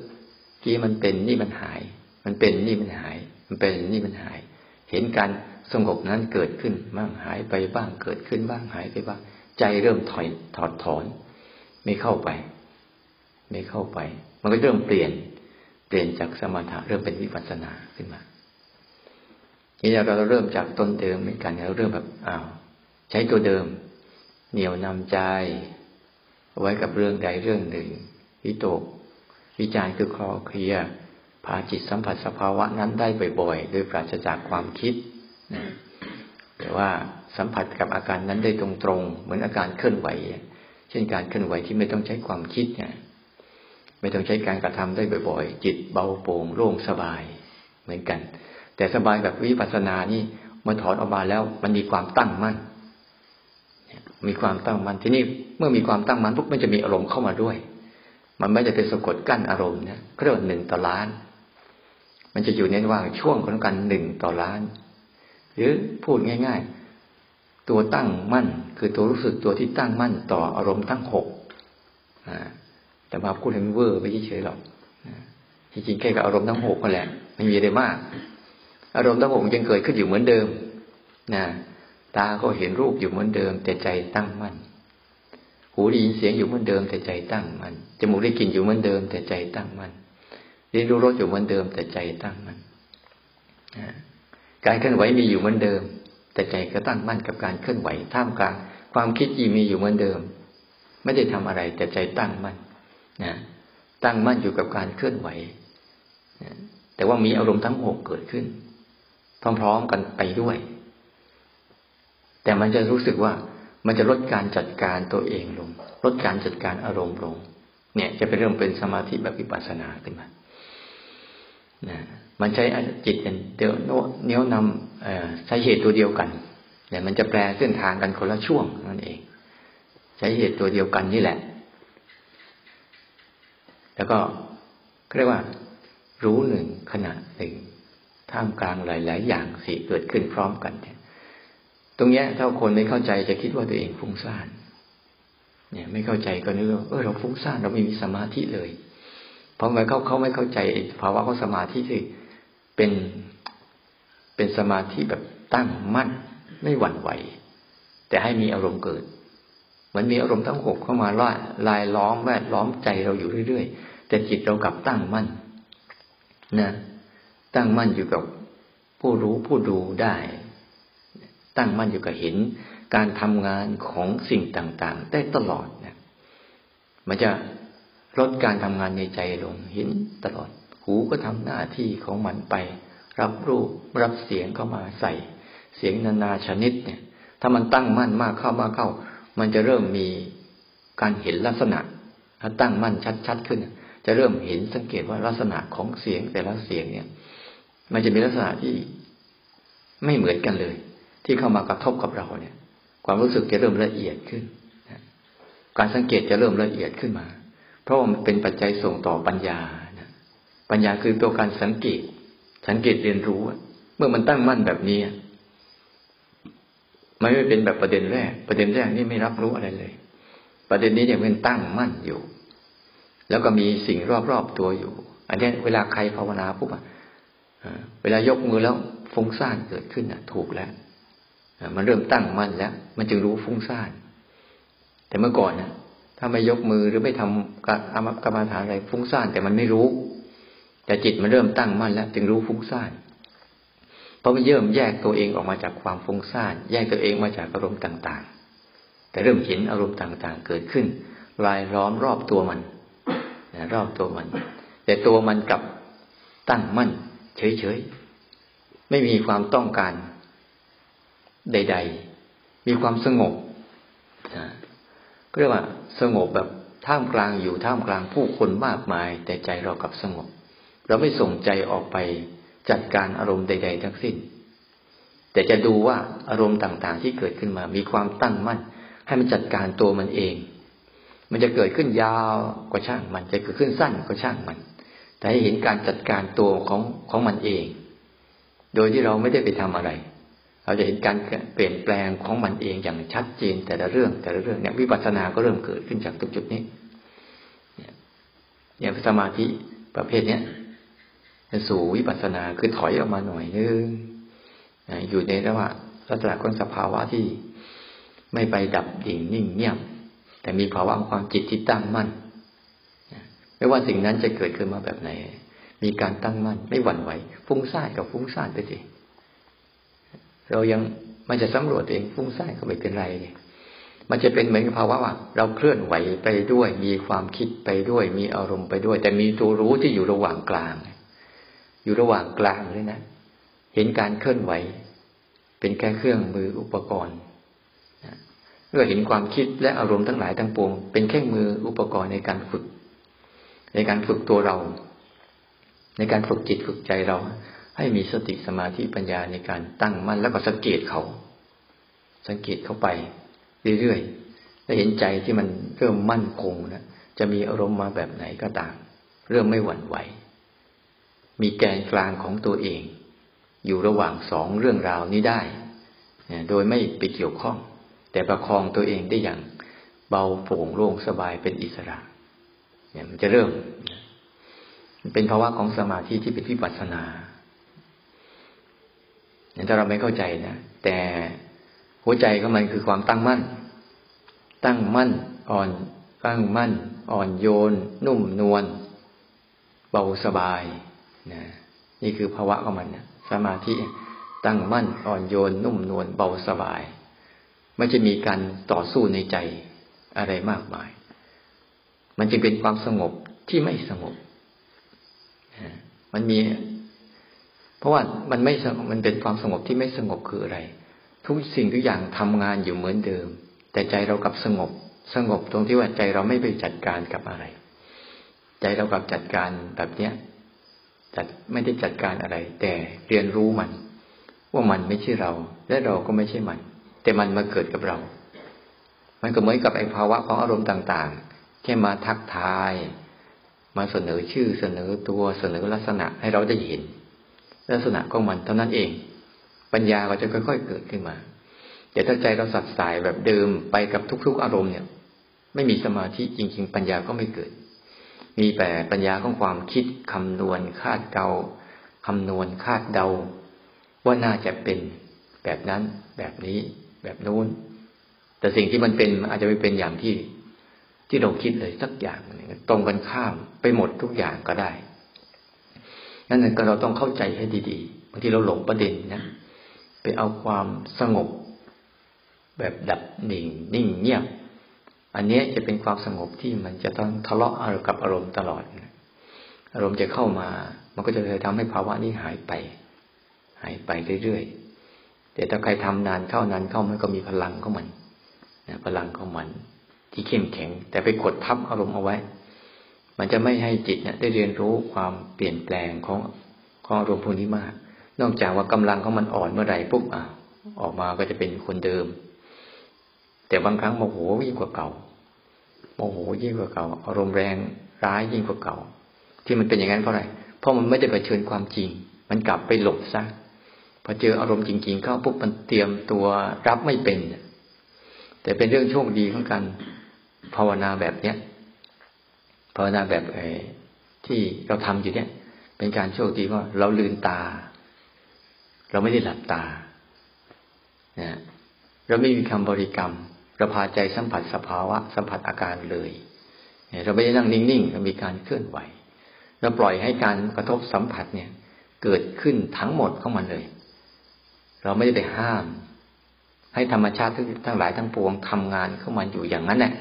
กี้มันเป็นนี่มันหาย มันเป็นนี่มันหาย มันเป็นนี่มันหาย เห็นการ สงบนั้นเกิดขึ้นบ้างหายไปบ้างเกิดขึ้นบ้างหายไปบ้าง ใจเริ่มถอยถอดถอน ไม่เข้าไป ไม่เข้าไป มันก็เริ่มเปลี่ยนเปลี่ยนจากสมถะเริ่มเป็นวิปัสสนาขึ้นมาทีนี้เราเริ่มจากต้นเดิมเหมือนกันเราเริ่มแบบอ้าวใช้ตัวเดิม เหนี่ยวนำใจ ไว้กับเรื่องใดเรื่องหนึ่งวิตกวิจารคือคลอเคลียพาจิตสัมผัสสภาวะนั้นได้บ่อยๆโดยปราศจากความคิด แต่ว่าสัมผัสกับอาการนั้นได้ตรงๆ เหมือนอาการเคลื่อนไหว เช่นการเคลื่อนไหวที่ไม่ต้องใช้ความคิดเนี่ย ไม่ต้องใช้การกระทำได้บ่อยๆ จิตเบาโปร่งโล่งสบายเหมือนกัน แต่สบายแบบวิปัสสนานี่เมื่อถอนออกมาแล้ว มันมีความตั้งมั่นมีความตั้งมั่นที่นี่เมื่อมีความตั้งมั่นปุ๊บมันจะมีอารมณ์เข้ามาด้วย มันไม่ได้เป็นสะกดกั้นอารมณ์นี่ยเรียกหนึ่งต่อล้าน มันจะอยู่ในว่างช่วงของการหนึ่งต่อล้าน หรือพูดง่าย ๆ ตัวตั้งมั่น คือตัวรู้สึกตัวที่ตั้งมั่นต่ออารมณ์ทั้งหกแต่มาพูดให้มันเวอร์ไปเฉยๆหรอกจริงๆแค่กับอารมณ์ทั้งหกนั่นแหละไม่มีอะไรมาก อารมณ์ทั้งหกยังเกิดขึ้นอยู่เหมือนเดิมนะตาก็เห็นรูปอยู่เหมือนเดิม แต่ใจตั้งมั่น หูได้ยินเสียงอยู่เหมือนเดิม แต่ใจตั้งมั่น จมูกได้กลิ่นอยู่เหมือนเดิม แต่ใจตั้งมั่นลิ้นรู้รสอยู่เหมือนเดิม แต่ใจตั้งมั่น การเคลื่อนไหวมีอยู่เหมือนเดิม แต่ใจก็ตั้งมั่นกับการเคลื่อนไหวท่ามกลางความคิดยีมีอยู่เหมือนเดิม ไม่ได้ทำอะไร แต่ใจตั้งมั่นนะตั้งมั่นอยู่กับการเคลื่อนไหวนะแต่ว่ามีอารมณ์ทั้งหกเกิดขึ้น พร้อมๆกันไปด้วย แต่มันจะรู้สึกว่ามันจะลดการจัดการตัวเองลง ลดการจัดการอารมณ์ลง เนี่ย จะเป็นเรื่องเป็นสมาธิแบบวิปัสสนาขึ้นมานะ มันใช้จิตเป็นเดียวโน้เนี้ยนำใช้เหตุตัวเดียวกันแต่มันจะแปลเส้นทางกันคนละช่วงนั่นเอง ใช้เหตุตัวเดียวกันนี่แหละ แล้วก็เรียกว่า รู้หนึ่งขณะหนึ่งท่ามกลางหลาย ๆ อย่างสี่เกิดขึ้นพร้อมกันเนี่ยตรงเนี้ยถ้าคนไม่เข้าใจจะคิดว่าตัวเองฟุ้งซ่านเนี่ยไม่เข้าใจก็นึกว่าเออเราฟุ้งซ่านเราไม่มีสมาธิเลย เพราะมันเขาเขาไม่เข้าใจภาวะของสมาธิที่ เป็นเป็นสมาธิแบบตั้งมั่นไม่หวั่นไหว แต่ให้มีอารมณ์เกิดเหมือนมีอารมณ์ทั้งหกเข้ามาล่าลายล้อมแวดล้อมใจเราอยู่เรื่อยๆแต่จิตเรากลับตั้งมั่นนะตั้งมั่นอยู่กับผู้รู้ผู้ดูได้ ตั้งมั่นอยู่กับเห็นการทำงานของสิ่งต่างๆ ได้ตลอดนะมันจะลดการทำงานในใจลงเห็นตลอด หูก็ทำหน้าที่ของมันไป รับรูปรับเสียงเข้ามาใส่ เสียงนานาชนิดเนี่ย ถ้ามันตั้งมั่นมากเข้ามากเข้า มันจะเริ่มมีการเห็นลักษณะ ถ้าตั้งมั่นชัด ๆ ขึ้น จะเริ่มเห็นสังเกตว่าลักษณะของเสียงแต่ละเสียงเนี่ย มันจะมีลักษณะที่ไม่เหมือนกันเลย ที่เข้ามากระทบกับเราเนี่ย ความรู้สึกจะเริ่มละเอียดขึ้นการสังเกตจะเริ่มละเอียดขึ้นมา เพราะว่ามันเป็นปัจจัยส่งต่อปัญญา ปัญญาคือตัวการสังเกต สังเกตเรียนรู้เมื่อมันตั้งมั่นแบบนี้มันไม่เป็นแบบประเด็นแรก ประเด็นแรกนี่ไม่รับรู้อะไรเลย ประเด็นนี้ยังเป็นตั้งมั่นอยู่ แล้วก็มีสิ่งรอบๆตัวอยู่ อันนี้เวลาใครภาวนาปุ๊บเวลายกมือแล้วฟุ้งซ่านเกิดขึ้นอะ ถูกแล้วมันเริ่มตั้งมั่นแล้ว มันจึงรู้ฟุ้งซ่าน แต่เมื่อก่อนนะถ้าไม่ยกมือหรือไม่ทำกากรรมฐานอะไรฟุ้งซ่านแต่มันไม่รู้ แต่จิตมันเริ่มตั้งมั่นแล้วจึงรู้ฟุ้งซ่านเพราะมันเยิ่มแยกตัวเองออกมาจากความฟุ้งซ่านแยกตัวเองมาจากอารมณ์ต่างๆ แต่เริ่มเห็นอารมณ์ต่างๆ เกิดขึ้น รายล้อมรอบตัวมันนะรอบตัวมัน แต่ตัวมันกลับตั้งมั่น เฉยๆไม่มีความต้องการใด ๆ มีความสงบเรียกว่าสงบแบบท่ามกลางอยู่ท่ามกลางผู้คนมากมาย แต่ใจเรากับสงบ เราไม่ส่งใจออกไปจัดการอารมณ์ใด ๆ ทั้งสิ้น แต่จะดูว่าอารมณ์ต่างๆ ที่เกิดขึ้นมา มีความตั้งมั่น ให้มันจัดการตัวมันเอง มันจะเกิดขึ้นยาวก็ช่างมัน จะเกิดขึ้นสั้นก็ช่างมัน แต่ให้เห็นการจัดการตัวของของมันเอง โดยที่เราไม่ได้ไปทำอะไร เราจะเห็นการเปลี่ยนแปลงของมันเองอย่างชัดเจนแต่ละเรื่องแต่ละเรื่องเนี่ยวิปัสสนาก็เริ่มเกิดขึ้นจากตรงจุดนี้เนี่ยสมาธิประเภทเนี้ย สู่วิปัสสนาคือถอยออกมาหน่อยนึงอยู่ในระหว่างลักษณะของสภาวะที่ไม่ไปดับดิ่งนิ่งเงียบ แต่มีภาวะของความจิตที่ตั้งมั่นไม่ว่าสิ่งนั้นจะเกิดขึ้นมาแบบไหน มีการตั้งมั่นไม่หวั่นไหวฟุ้งซ่านกับฟุ้งซ่านไปสิเรายังมันจะสำรวจเองฟุ้งซ่านก็ไม่เป็นไรเนี่ยมันจะเป็นเหมือนภาวะว่า เราเคลื่อนไหวไปด้วย มีความคิดไปด้วย มีอารมณ์ไปด้วย แต่มีตัวรู้ที่อยู่ระหว่างกลาง อยู่ระหว่างกลางเลยนะ เห็นการเคลื่อนไหว เป็นแค่เครื่องมืออุปกรณ์เมื่อเห็นความคิดและอารมณ์ทั้งหลายทั้งปวง เป็นแค่มืออุปกรณ์ในการฝึก ในการฝึกตัวเรา ในการฝึกจิตฝึกใจเรา ให้มีสติสมาธิปัญญาในการตั้งมั่นแล้วก็สังเกตเขา สังเกตเข้าไป เรื่อยๆแล้วเห็นใจที่มันเริ่มมั่นคงนะจะมีอารมณ์มาแบบไหนก็ตาม เริ่มไม่หวั่นไหว มีแกนกลางของตัวเอง อยู่ระหว่างสองเรื่องราวนี้ได้ โดยไม่ไปเกี่ยวข้อง แต่ประคองตัวเองได้อย่างเบาโปร่งโล่งสบายเป็นอิสระเนี่ยมันจะเริ่ม เป็นภาวะของสมาธิที่เป็นวิปัสสนาเนี่ยถ้าเราไม่เข้าใจนะแต่หัวใจของมันคือความตั้งมั่น ตั้งมั่น อ่อน ตั้งมั่น อ่อนโยน นุ่มนวลเบาสบาย นะนี่คือภาวะของมันนะสมาธิตั้งมั่นอ่อนโยน นุ่มนวลเบาสบาย ไม่จะมีการต่อสู้ในใจอะไรมากมาย มันจึงเป็นความสงบที่ไม่สงบมันมี เพราะว่ามันไม่มันเป็นความสงบที่ไม่สงบคืออะไร ทุกสิ่งทุกอย่างทำงานอยู่เหมือนเดิม แต่ใจเรากับสงบ สงบตรงที่ว่าใจเราไม่ไปจัดการกับอะไร ใจเรากับจัดการแบบเนี้ย จัดไม่ได้จัดการอะไร แต่เรียนรู้มัน ว่ามันไม่ใช่เรา และเราก็ไม่ใช่มัน แต่มันมาเกิดกับเรา มันก็เหมือนกับไอ้ภาวะของอารมณ์ต่าง ๆ แค่มาทักทาย มาเสนอชื่อเสนอตัวเสนอลักษณะให้เราได้เห็น ลักษณะของมันเท่านั้นเอง ปัญญาก็จะค่อย ๆ เกิดขึ้นมา แต่ถ้าใจเราสัดสายแบบเดิมไปกับทุก ๆ อารมณ์เนี่ย ไม่มีสมาธิจริง ๆ ปัญญาก็ไม่เกิด มีแต่ปัญญาของความคิดคำนวณคาดเดาคำนวณคาดเดา ว่าน่าจะเป็นแบบนั้น แบบนี้ แบบนู้น แต่สิ่งที่มันเป็นอาจจะไม่เป็นอย่างที่ ที่เราคิดเลยสักอย่างตรงกันข้ามไปหมดทุกอย่างก็ได้นั่นก็เราต้องเข้าใจให้ดีๆบางทีเราหลงประเด็นนะไปเอาความสงบ แบบดับหนิ่งนิ่งเงียบ อันนี้จะเป็นความสงบที่มันจะต้องทะเลาะกับอารมณ์ตลอด อารมณ์จะเข้ามา มันก็จะเลยทำให้ภาวะนี้หายไป หายไปเรื่อยๆแต่ถ้าใครทำนานเข้านานเข้ามันก็มีพลังของมันนะพลังของมันที่เข้มแข็ง แต่ไปกดทับอารมณ์เอาไว้ มันจะไม่ให้จิตเนี่ยได้เรียนรู้ความเปลี่ยนแปลงของของอารมณ์พวกนี้มาก นอกจากว่ากำลังของมันอ่อนเมื่อไหร่ปุ๊บอะออกมาก็จะเป็นคนเดิม แต่บางครั้งโมโหยิ่งกว่าเก่า โมโหยิ่งกว่าเก่าอารมณ์แรงร้ายยิ่งกว่าเก่า ที่มันเป็นอย่างนั้นเพราะอะไรเพราะมันไม่ได้เผชิญความจริง มันกลับไปหลบซะพอเจออารมณ์จริง ๆ เข้าปุ๊บมันเตรียมตัวรับไม่เป็นแต่เป็นเรื่องโชคดีของการภาวนาแบบเนี้ยภาวนาแบบไอ้ที่เราทำอยู่เนี้ยเป็นการโชคดีว่าเราลืมตา เราไม่ได้หลับตานะเราไม่มีคำบริกรรม เราพาใจสัมผัสสภาวะ สัมผัสอาการเลย เราไม่ได้นั่งนิ่งๆเรามีการเคลื่อนไหว เราปล่อยให้การกระทบสัมผัสเนี่ย เกิดขึ้นทั้งหมดของมันเลย เราไม่ได้ไปห้าม ให้ธรรมชาติทั้งหลายทั้งปวงทำงานเข้ามาอยู่อย่างนั้นแหละ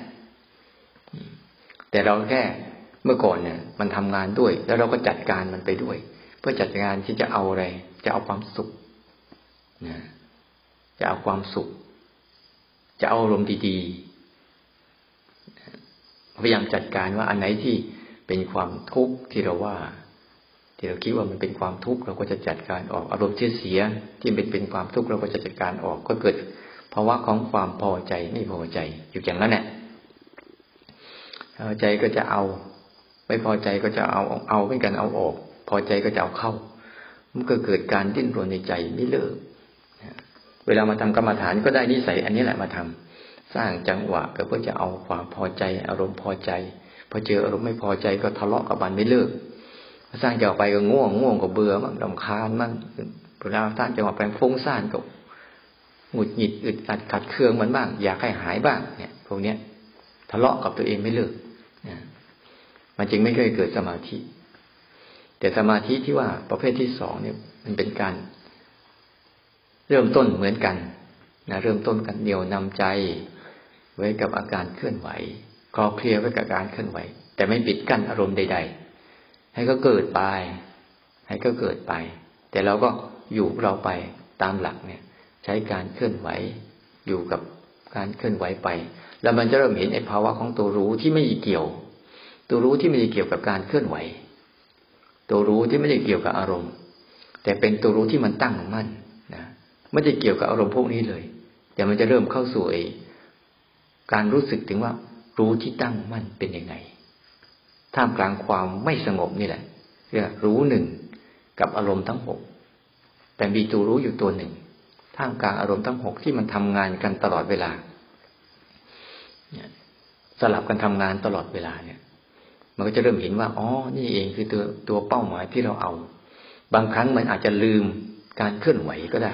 แต่เราแค่เมื่อก่อนเนี่ย มันทำงานด้วย แล้วเราก็จัดการมันไปด้วย เพื่อจัดการที่จะเอาอะไร จะเอาความสุขนะจะเอาความสุข จะเอาอารมณ์ดีๆพยายามจัดการว่าอันไหนที่เป็นความทุกข์ที่เราว่า ที่เราคิดว่ามันเป็นความทุกข์เราก็จะจัดการออกอารมณ์ที่เสีย ที่เป็นเป็นความทุกข์เราก็จะจัดการออกก็เกิดภาวะของความพอใจไม่พอใจอยู่อย่างนั้นแหละพอใจก็จะเอา ไม่พอใจก็จะเอาเอาเป็นกันเอาออก พอใจก็จะเอาเข้า มันก็เกิดการดิ้นรนในใจไม่เลิก เวลามาทำกรรมฐานก็ได้นิสัย อันนี้แหละมาทำสร้างจังหวะก็เพื่อจะเอาความพอใจ อารมณ์พอใจ พอเจออารมณ์ไม่พอใจก็ทะเลาะกับมันไม่เลิก สร้างจังหวะไปก็ง่วงง่วงก็เบื่อมั่งลำคาญมั่งเวลาสร้างจังหวะไปฟุ้งซ่านก็หงุดหงิดอึดอัดขัดเคืองมันบ้าง อยากให้หายบ้างเนี่ยพวกเนี้ยทะเลาะกับตัวเองไม่เลิกมันจึงไม่เคยเกิดสมาธิ แต่สมาธิที่ว่าประเภทที่สองเนี่ย มันเป็นการ เริ่มต้นเหมือนกันนะเริ่มต้นกันเหนียวนำใจ ไว้กับอาการเคลื่อนไหวคลอเคลียไว้กับการเคลื่อนไหว แต่ไม่ปิดกั้นอารมณ์ใด ๆ ให้ก็เกิดไป ให้ก็เกิดไป แต่เราก็อยู่เราไปตามหลักเนี่ย ใช้การเคลื่อนไหวอยู่กับการเคลื่อนไหวไป แล้วมันจะเริ่มเห็นไอ้ภาวะของตัวรู้ที่ไม่เกี่ยว ตัวรู้ที่ไม่ได้เกี่ยวกับการเคลื่อนไหว ตัวรู้ที่ไม่ได้เกี่ยวกับอารมณ์ แต่เป็นตัวรู้ที่มันตั้งมั่น ไม่ได้เกี่ยวกับอารมณ์พวกนี้เลย แต่มันจะเริ่มเข้าสู่การรู้สึกถึงว่ารู้ที่ตั้งมั่นเป็นยังไง ท่ามกลางความไม่สงบนี่แหละเรียกรู้หนึ่งกับอารมณ์ทั้งหกแต่มีตัวรู้อยู่ตัวหนึ่ง ท่ามกลางอารมณ์ทั้งหกที่มันทำงานกันตลอดเวลาสลับกันทำงานตลอดเวลาเนี่ย มันก็จะเริ่มเห็นว่าอ๋อนี่เองคือตัวตัวเป้าหมายที่เราเอา บางครั้งมันอาจจะลืมการเคลื่อนไหวก็ได้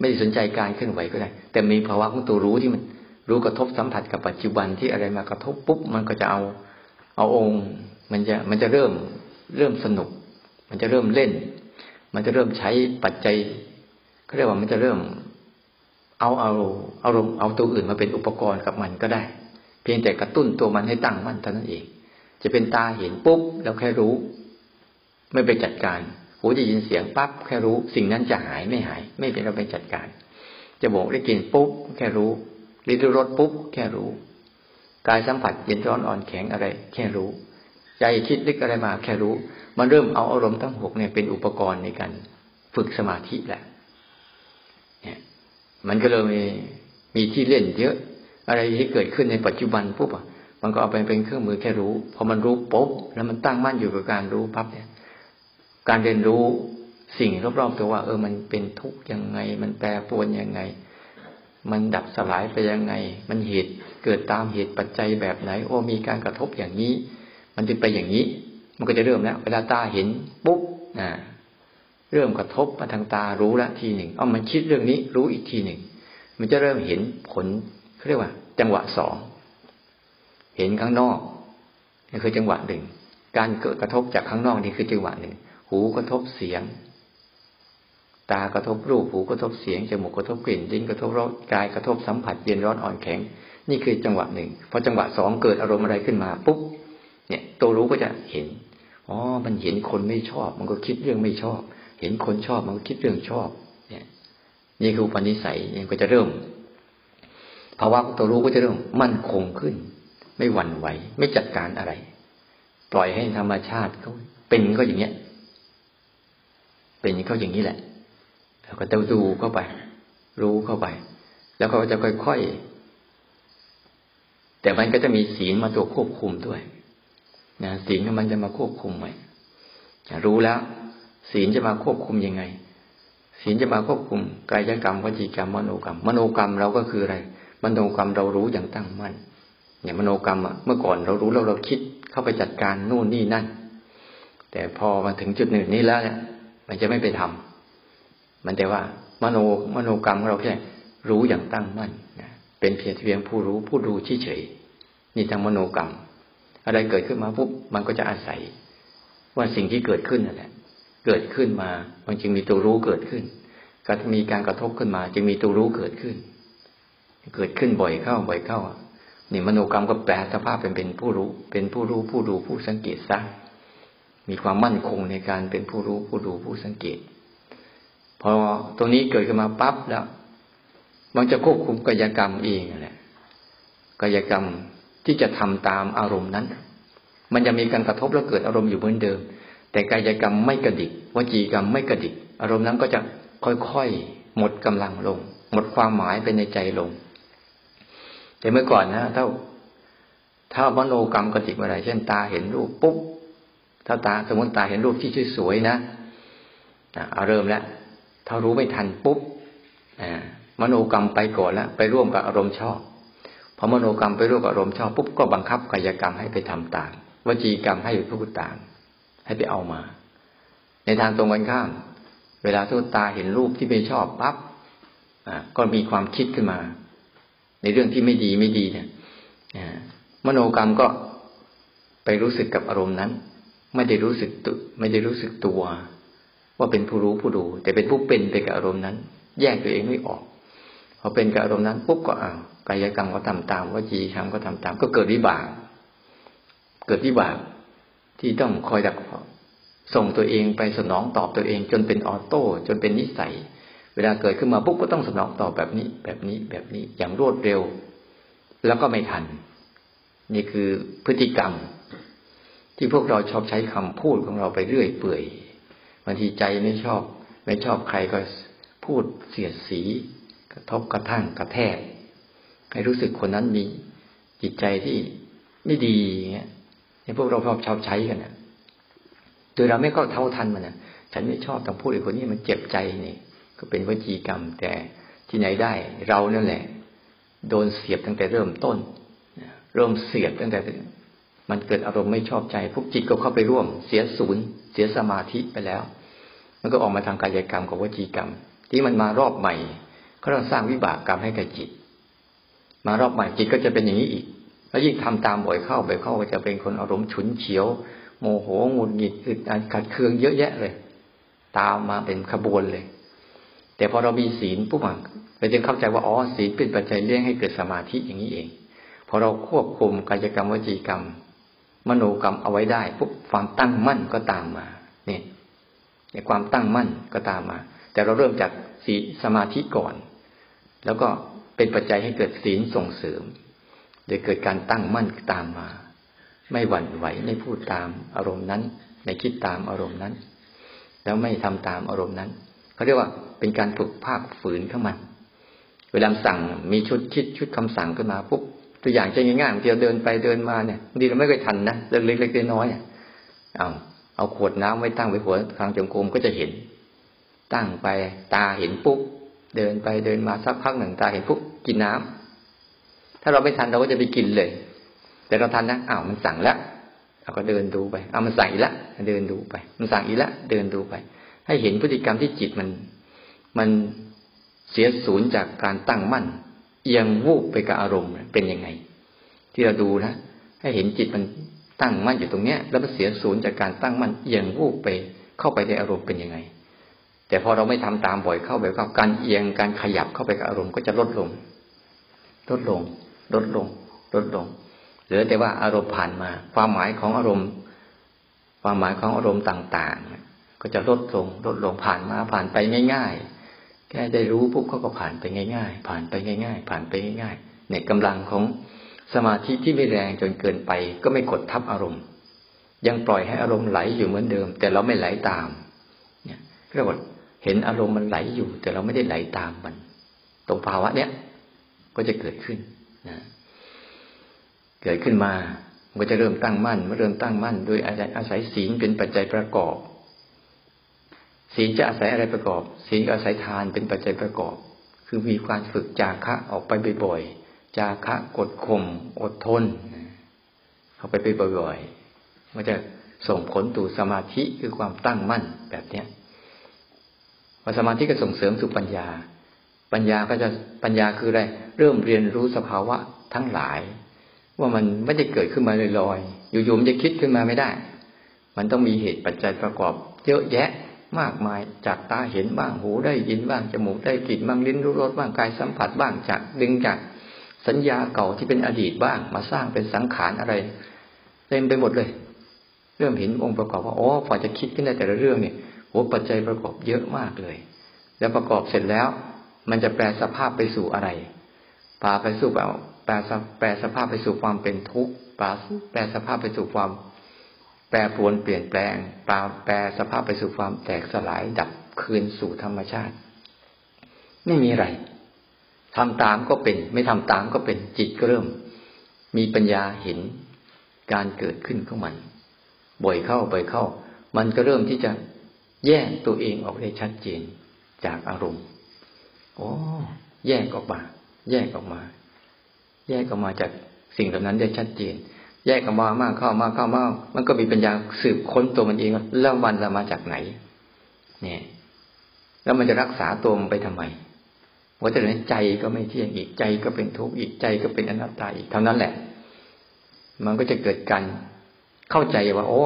ไม่ได้สนใจการเคลื่อนไหวก็ได้ แต่มีภาวะของตัวรู้ที่มันรู้กระทบสัมผัสกับปัจจุบันที่อะไรมากระทบปุ๊บมันก็จะเอา เอาองค์ มันจะมันจะเริ่มเริ่มสนุก มันจะเริ่มเล่น มันจะเริ่มใช้ปัจจัยเขาเรียกว่ามันจะเริ่ม เอาเอาเอารมเอาตัวอื่นมาเป็นอุปกรณ์กับมันก็ได้ เพียงแต่กระตุ้นตัวมันให้ตั้งมั่นเท่านั้นเอง จะเป็นตาเห็นปุ๊บแล้วแค่รู้ ไม่ไปจัดการ หูจะยินเสียงปั๊บแค่รู้ สิ่งนั้นจะหายไม่หาย ไม่เป็นเราไปจัดการจะบอกได้กลิ่นปุ๊บแค่รู้ลิ้นรสปุ๊บแค่รู้กายสัมผัสเย็นร้อนอ่อนแข็งอะไร แค่รู้ ใจคิดนึกอะไรมา แค่รู้ มันเริ่มเอาอารมณ์ทั้งหกเนี่ยเป็นอุปกรณ์ในการฝึกสมาธิแหละเนี่ยมันก็เลยมีมีที่เล่นเยอะ อะไรที่เกิดขึ้นในปัจจุบันปุ๊บอะมันก็เอาไปเป็นเครื่องมือแค่รู้ พอมันรู้ปุ๊บแล้วมันตั้งมั่นอยู่กับการรู้ปั๊บเนี่ย การเรียนรู้สิ่งรอบๆตัวว่า เออ มันเป็นทุกข์ยังไง มันแปรปรวนยังไง มันดับสลายไปยังไง มันเหตุเกิดตามเหตุปัจจัยแบบไหน โอ้มีการกระทบอย่างนี้ มันจะไปอย่างนี้ มันก็จะเริ่มแล้วเวลาตาเห็นปุ๊บอ่าเริ่มกระทบมาทางตารู้ละทีหนึ่งเอมันคิดเรื่องนี้รู้อีกทีหนึ่ง มันจะเริ่มเห็นผลเขาเรียกว่า จังหวะสองเห็นข้างนอกนี่คือจังหวะหนึ่งการเกิดกระทบจากข้างนอกนี่คือจังหวะหนึ่ง หูกระทบเสียง ตากระทบรูป หูกระทบเสียง จมูกกระทบกลิ่น ลิ้นกระทบรส กายกระทบสัมผัส เย็นร้อนอ่อนแข็ง นี่คือจังหวะหนึ่ง พอจังหวะสองเกิดอารมณ์อะไรขึ้นมาปุ๊บ เนี่ยตัวรู้ก็จะเห็น อ๋อ มันเห็นคนไม่ชอบ มันก็คิดเรื่องไม่ชอบ เห็นคนชอบ มันก็คิดเรื่องชอบ เนี่ย นี่คือปนิสัยเนี่ยก็จะเริ่ม ภาวะตัวรู้ก็จะเริ่มมั่นคงขึ้น ไม่หวั่นไหว ไม่จัดการอะไร ปล่อยให้ธรรมชาติเขาเป็นก็อย่างเงี้ย เป็นเขาอย่างนี้แหละแล้วก็ต้องดูเข้าไป รู้เข้าไป แล้วก็จะค่อยๆแต่มันก็จะมีศีลมาตัวควบคุมด้วยนะศีลมันจะมาควบคุมไหมรู้แล้ว ศีลจะมาควบคุมยังไง ศีลจะมาควบคุมกายกรรมวจีกรรมมโนกรรม มโนกรรมเราก็คืออะไร มโนกรรมเรารู้อย่างตั้งมั่นอย่างมโนกรรมอะเมื่อก่อนเรารู้แล้วเราคิดเข้าไปจัดการนู่นนี่นั่น แต่พอมาถึงจุดหนึ่งนี้แล้วเนี่ย มันจะไม่ไปทำมันแต่ว่า มโนมโนกรรมของเราแค่รู้อย่างตั้งมั่นนะเป็นเพียงเพียงผู้รู้ผู้ดูเฉยๆนี่ทางมโนกรรม อะไรเกิดขึ้นมาปุ๊บมันก็จะอาศัย ว่าสิ่งที่เกิดขึ้นนั่นแหละเกิดขึ้นมา มันจึงมีตัวรู้เกิดขึ้นก็มีการกระทบขึ้นมา จึงมีตัวรู้เกิดขึ้น เกิดขึ้นบ่อยเข้าบ่อยเข้านี่มโนกรรมก็แปลสภาพเป็นเป็นผู้รู้ เป็นผู้รู้ผู้ดูผู้สังเกตซะ มีความมั่นคงในการเป็นผู้รู้ผู้ดูผู้สังเกต พอตรงนี้เกิดขึ้นมาปั๊บแล้ว มันจะควบคุมกายกรรมเองแหละกายกรรมที่จะทำตามอารมณ์นั้น มันจะมีการกระทบแล้วเกิดอารมณ์อยู่เหมือนเดิม แต่กายกรรมไม่กระดิกวจีกรรมไม่กระดิก อารมณ์นั้นก็จะค่อยๆหมดกำลังลง หมดความหมายไปในใจลง แต่เมื่อก่อนนะถ้าถ้ามโนกรรมกระติกอะไรเช่นตาเห็นรูปปุ๊บ ถ้าตาสมมติตาเห็นรูปที่สวยๆนะเอาเริ่มแล้วถ้ารู้ไม่ทันปุ๊บมโนกรรมไปก่อนแล้วไปร่วมกับอารมณ์ชอบพอมโนกรรมไปร่วมกับอารมณ์ชอบปุ๊บก็บังคับกายกรรมให้ไปทำตามวจีกรรมให้ไปพูดตามให้ไปเอามา ในทางตรงกันข้าม เวลาทุกตาเห็นรูปที่ไม่ชอบปั๊บก็มีความคิดขึ้นมา ในเรื่องที่ไม่ดีไม่ดีเนี่ยมโนกรรมก็ไปรู้สึกกับอารมณ์นั้น ไม่ได้รู้สึกตัวไม่ได้รู้สึกตัว ว่าเป็นผู้รู้ผู้ดู แต่เป็นผู้เป็นไปกับอารมณ์นั้น แยกตัวเองไม่ออกพอเป็นกับอารมณ์นั้นปุ๊บก็อ้าวกายกรรมก็ทำตามวจีกรรมก็ทำตาม ก็เกิดวิบากเกิดวิบากที่ต้องคอยดักส่งตัวเองไปสนองตอบตัวเอง จนเป็นออโต้จนเป็นนิสัย เวลาเกิดขึ้นมาปุ๊บก็ต้องสนองตอบแบบนี้ แบบนี้แบบนี้อย่างรวดเร็ว แล้วก็ไม่ทัน นี่คือพฤติกรรม ที่พวกเราชอบใช้คำพูดของเราไปเรื่อยเปื่อยบางทีใจไม่ชอบ ไม่ชอบใครก็พูดเสียดสี กระทบกระทั่งกระแทก ให้รู้สึกคนนั้นมีจิตใจที่ไม่ดีเงี้ยนี่พวกเราชอบชอบใช้กันนะโดยเราไม่ก็เท่าทันมันนะฉันไม่ชอบต้องพูดไอ้คนนี้มันเจ็บใจนี่ ก็เป็นวจีกรรม แต่ที่ไหนได้ เรานั่นแหละ โดนเสียบตั้งแต่เริ่มต้น เริ่มเสียบตั้งแต่ มันเกิดอารมณ์ไม่ชอบใจพวกจิตก็เข้าไปร่วม เสียศูนย์ เสียสมาธิไปแล้ว มันก็ออกมาทางกายกรรมกับวจีกรรม ที่มันมารอบใหม่ก็ต้องสร้างวิบากกรรมให้กับจิต มารอบใหม่จิตก็จะเป็นอย่างนี้อีก แล้วยิ่งทำตามบ่อยเข้าบ่อยเข้าก็จะเป็นคนอารมณ์ฉุนเฉียว โมโหงุดหงิดอึดอัดขัดเคืองเยอะแยะเลย ตามมาเป็นขบวนเลย แต่พอเรามีศีลปุ๊บเราจึงเข้าใจว่าอ๋อศีลเป็นปัจจัยเลี้ยงให้เกิดสมาธิอย่างนี้เองพอเราควบคุมกายกรรมวจีกรรม มโนกรรมเอาไว้ได้ปุ๊บความตั้งมั่นก็ตามมาเนี่ยในความตั้งมั่นก็ตามมา แต่เราเริ่มจากศีสมาธิก่อน แล้วก็เป็นปัจจัยให้เกิดศีลส่งเสริมโดยเกิดการตั้งมั่นตามมา ไม่หวั่นไหวไม่พูดตามอารมณ์นั้นไม่คิดตามอารมณ์นั้น แล้วไม่ทำตามอารมณ์นั้นเขาเรียกว่าเป็นการฝึกภาคฝืนเข้ามาเวลาสั่งมีชุดคิดชุดคำสั่งขึ้นมาปุ๊บ ตัวอย่างจะง่ายๆบางทีเราเดินไปเดินมาเนี่ยบางทีเราไม่เคยทันนะเรื่องเล็กๆน้อยๆเอาเอาขวดน้ำไว้ตั้งไว้หัวทางจงกรมก็จะเห็น ตั้งไปตาเห็นปุ๊บเดินไปเดินมาสักพักหนึ่งตาเห็นปุ๊บกินน้ำถ้าเราไม่ทันเราก็จะไปกินเลย แต่เราทันนะอ้าวมันสั่งแล้วเราก็เดินดูไปอ้าวมันสั่งอีกแล้วเดินดูไป มันสั่งอีกแล้วเดินดูไป ให้เห็นพฤติกรรมที่จิตมันมันเสียศูนย์จากการตั้งมั่น เอียงวูบไปกับอารมณ์เป็นยังไง ที่เราดูนะให้เห็นจิตมันตั้งมั่นอยู่ตรงเนี้ย แล้วมันเสียศูนย์จากการตั้งมั่นเอียงวูบไปเข้าไปในอารมณ์เป็นยังไง แต่พอเราไม่ทำตามบ่อยเข้าไปเข้าการเอียงการขยับเข้าไปกับอารมณ์ก็จะลดลง ลดลง ลดลง ลดลงเหลือแต่ว่าอารมณ์ผ่านมา ความหมายของอารมณ์ ความหมายของอารมณ์ต่าง ๆ ก็จะลดลง ลดลงผ่านมาผ่านไปง่าย ๆ แค่ได้รู้ปุ๊บเขาก็ผ่านไปง่ายๆ ผ่านไปง่าย ๆ ผ่านไปง่ายๆเนี่ยกำลังของสมาธิที่ไม่แรงจนเกินไป ก็ไม่กดทับอารมณ์ ยังปล่อยให้อารมณ์ไหลอยู่เหมือนเดิม แต่เราไม่ไหลตาม เนี่ยเรียกว่าเห็นอารมณ์มันไหลอยู่ แต่เราไม่ได้ไหลตามมัน ตรงภาวะเนี้ยก็จะเกิดขึ้นนะเกิดขึ้นมามันก็จะเริ่มตั้งมั่นเมื่อเริ่มตั้งมั่นโดยอาศัยศีลเป็นปัจจัยประกอบ ศีลจะอาศัยอะไรประกอบ ศีลอาศัยทานเป็นปัจจัยประกอบ คือมีการฝึกจาคะออกไปบ่อยๆ จาคะกดข่มอดทนเข้าไปไปบ่อยๆ มันจะส่งผลตู่สมาธิคือความตั้งมั่นแบบเนี้ยพอสมาธิก็ส่งเสริมสู่ปัญญา ปัญญาก็จะปัญญาคืออะไร เริ่มเรียนรู้สภาวะทั้งหลาย ว่ามันไม่ได้เกิดขึ้นมาลอยๆ อยู่ๆมันจะคิดขึ้นมาไม่ได้ มันต้องมีเหตุปัจจัยประกอบ เยอะแยะ มากมายจากตาเห็นบ้างหูได้ยินบ้างจมูกได้กลิ่นบ้างลิ้นรู้รสบ้างกายสัมผัสบ้างจากดึงจากสัญญาเก่าที่เป็นอดีตบ้าง มาสร้างเป็นสังขารอะไร เต็มไปหมดเลย เริ่มเห็นองค์ประกอบว่าอ๋อพอจะคิดขึ้นได้แต่ละเรื่องเนี่ยโอ้ปัจจัยประกอบเยอะมากเลย แล้วประกอบเสร็จแล้ว มันจะแปลสภาพไปสู่อะไรพาไปสู่แบบแปลแปลสภาพไปสู่ความเป็นทุกข์ปลาแปลสภาพไปสู่ความ แปรปรวนเปลี่ยนแปลงปาแปรสภาพไปสู่ความแตกสลายดับคืนสู่ธรรมชาติ ไม่มีอะไรทำตามก็เป็น ไม่ทำตามก็เป็นจิตก็เริ่ม มีปัญญาเห็นการเกิดขึ้นของมัน บ่อยเข้าบ่อยเข้า มันก็เริ่มที่จะแยกตัวเองออกได้ชัดเจนจากอารมณ์โอ้แยกออกมา แยกออกมา แยกออกมาจากสิ่งเหล่านั้นได้ชัดเจน แยกกันมามากเข้ามากเข้ามากมันก็มีปัญญาสืบค้นตัวมันเองแล้วมันจะมาจากไหน เนี่ย แล้วมันจะรักษาตัวมันไปทำไมเพราะฉะนั้นใจก็ไม่เที่ยงอีกใจก็เป็นทุกข์อีกใจก็เป็นอนัตตาอีกเท่านั้นแหละ มันก็จะเกิดการเข้าใจว่า โอ้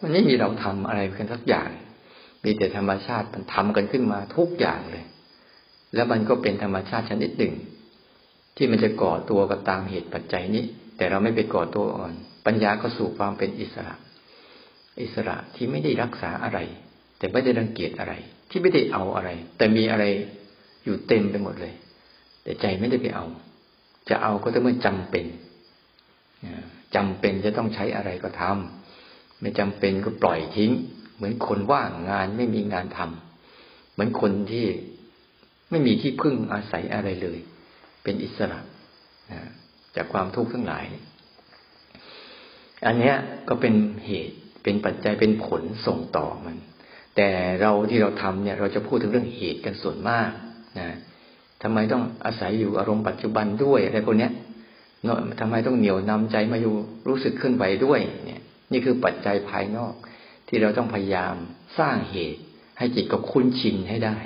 มันไม่มีเราทำอะไรกันสักอย่าง มีแต่ธรรมชาติมันทำกันขึ้นมาทุกอย่างเลย แล้วมันก็เป็นธรรมชาติชนิดหนึ่ง ที่มันจะก่อตัวกับตามเหตุปัจจัยนี้ แต่เราไม่ไปก่อตัวอ่อน ปัญญาก็สู่ความเป็นอิสระ อิสระที่ไม่ได้รักษาอะไร แต่ไม่ได้รังเกียจอะไร ที่ไม่ได้เอาอะไร แต่มีอะไรอยู่เต็มไปหมดเลย แต่ใจไม่ได้ไปเอา จะเอาก็ต้องเมื่อจำเป็นจำเป็นจะต้องใช้อะไรก็ทำไม่จำเป็นก็ปล่อยทิ้ง เหมือนคนว่างงานไม่มีงานทำเหมือนคนที่ไม่มีที่พึ่งอาศัยอะไรเลย เป็นอิสระ จากความทุกข์ทั้งหลาย อันนี้ก็เป็นเหตุเป็นปัจจัยเป็นผลส่งต่อมัน แต่เราที่เราทำเนี่ย เราจะพูดถึงเรื่องเหตุกันส่วนมากนะทำไมต้องอาศัยอยู่อารมณ์ปัจจุบันด้วยอะไรพวกนี้เนาะทำไมต้องเหนี่ยวนำใจมาอยู่รู้สึกขึ้นไหวด้วย เนี่ย นี่คือปัจจัยภายนอก ที่เราต้องพยายามสร้างเหตุ ให้จิตกับคุ้นชินให้ได้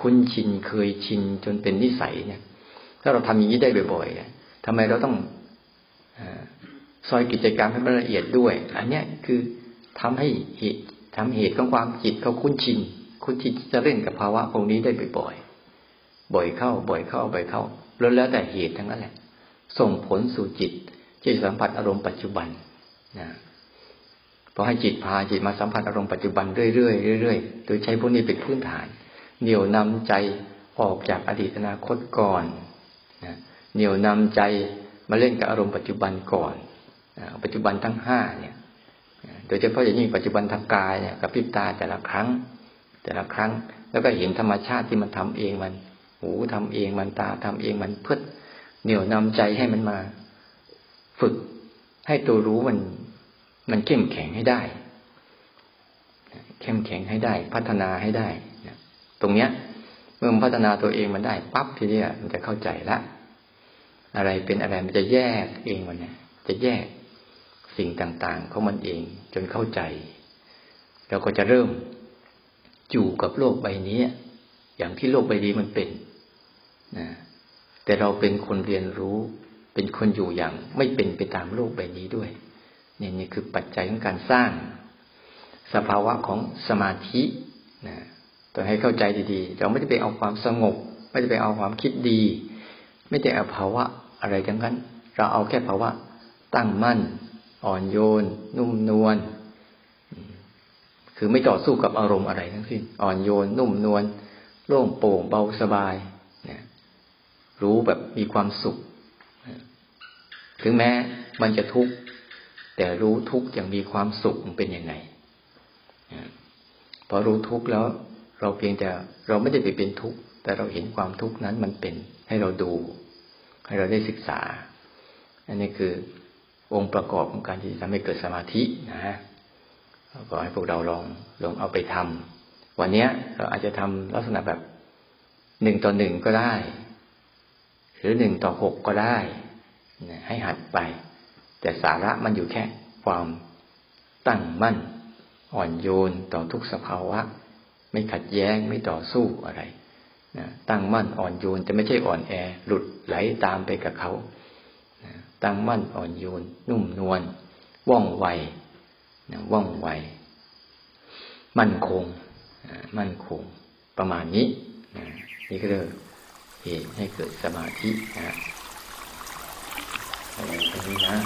คุ้นชินเคยชินจนเป็นนิสัยเนี่ย ถ้าเราทำอย่างนี้ได้บ่อยๆ ทำไมเราต้องซอยกิจกรรมให้มันละเอียดด้วย อันนี้คือทำให้เหตุทำเหตุของความจิตเขาคุ้นชินคุ้นชินจะเล่นกับภาวะพวกนี้ได้บ่อยๆบ่อยเข้า บ่อยเข้าบ่อยเข้าแล้วแล้วแต่เหตุทั้งนั้นแหละ ส่งผลสู่จิตที่สัมผัสอารมณ์ปัจจุบันนะพอให้จิตพาจิตมาสัมผัสอารมณ์ปัจจุบันเรื่อยๆเรื่อยๆโดยใช้พวกนี้เป็นพื้นฐานเหนี่ยวนำใจออกจากอดีตอนาคตก่อน เหนี่ยวนำใจมาเล่นกับอารมณ์ปัจจุบันก่อนปัจจุบันทั้งห้าเนี่ยโดยเฉพาะอย่างยิ่งปัจจุบันทางกายเนี่ยกับพิบตาแต่ละครั้ง แต่ละครั้ง แล้วก็เห็นธรรมชาติที่มันทำเองมัน หูทำเองมันตาทำเองมันเพื่อเหนี่ยวนำใจให้มันมา ฝึกให้ตัวรู้มัน มันเข้มแข็งให้ได้ เข้มแข็งให้ได้ พัฒนาให้ได้ตรงเนี้ยเมื่อพัฒนาตัวเองมันได้ปั๊บทีเนี้มันจะเข้าใจละ อะไรเป็นอะไรมันจะแยกเองมันเนี่ยจะแยกสิ่งต่าง ๆ ของมันเองจนเข้าใจเราก็จะเริ่มอยู่กับโลกใบนี้ อย่างที่โลกใบนี้มันเป็นนะแต่เราเป็นคนเรียนรู้ เป็นคนอยู่อย่าง ไม่เป็นไปตามโลกใบนี้ด้วยนี่นี่คือปัจจัยของการสร้าง สภาวะของสมาธินะต้องให้เข้าใจดีๆ เราไม่ได้ไปเอาความสงบ ไม่ได้ไปเอาความคิดดี ไม่ได้เอาภาวะ อะไรทั้งนั้น เราเอาแค่ภาวะตั้งมั่น อ่อนโยน นุ่มนวลคือไม่ต่อสู้กับอารมณ์อะไรทั้งสิ้นอ่อนโยน นุ่มนวลโล่งโปร่งเบาสบายนะรู้แบบมีความสุข ถึงแม้มันจะทุกข์แต่รู้ทุกข์อย่างมีความสุขมันเป็นยังไงพอรู้ทุกข์แล้วเราเพียงแต่เราไม่ได้ไปเป็นทุกข์แต่เราเห็นความทุกข์นั้นมันเป็นให้เราดู ให้เราได้ศึกษา อันนี้คือองค์ประกอบของการที่ทำให้เกิดสมาธินะฮะก็ให้พวกเราลองลองเอาไปทำวันนี้เราอาจจะทำลักษณะแบบหนึ่งต่อหนึ่งก็ได้ หรือหนึ่งต่อหกก็ได้ให้หัดไป แต่สาระมันอยู่แค่ความตั้งมั่น อ่อนโยนต่อทุกสภาวะ ไม่ขัดแย้งไม่ต่อสู้อะไร ตั้งมั่นอ่อนโยนจะไม่ใช่อ่อนแอ หลุดไหลตามไปกับเขาตั้งมั่นอ่อนโยน นุ่มนวลว่องไวว่องไว มั่นคงมั่นคง ประมาณนี้นี่ก็เลยเหตุให้เกิดสมาธินะอะไรตรงนี้นะ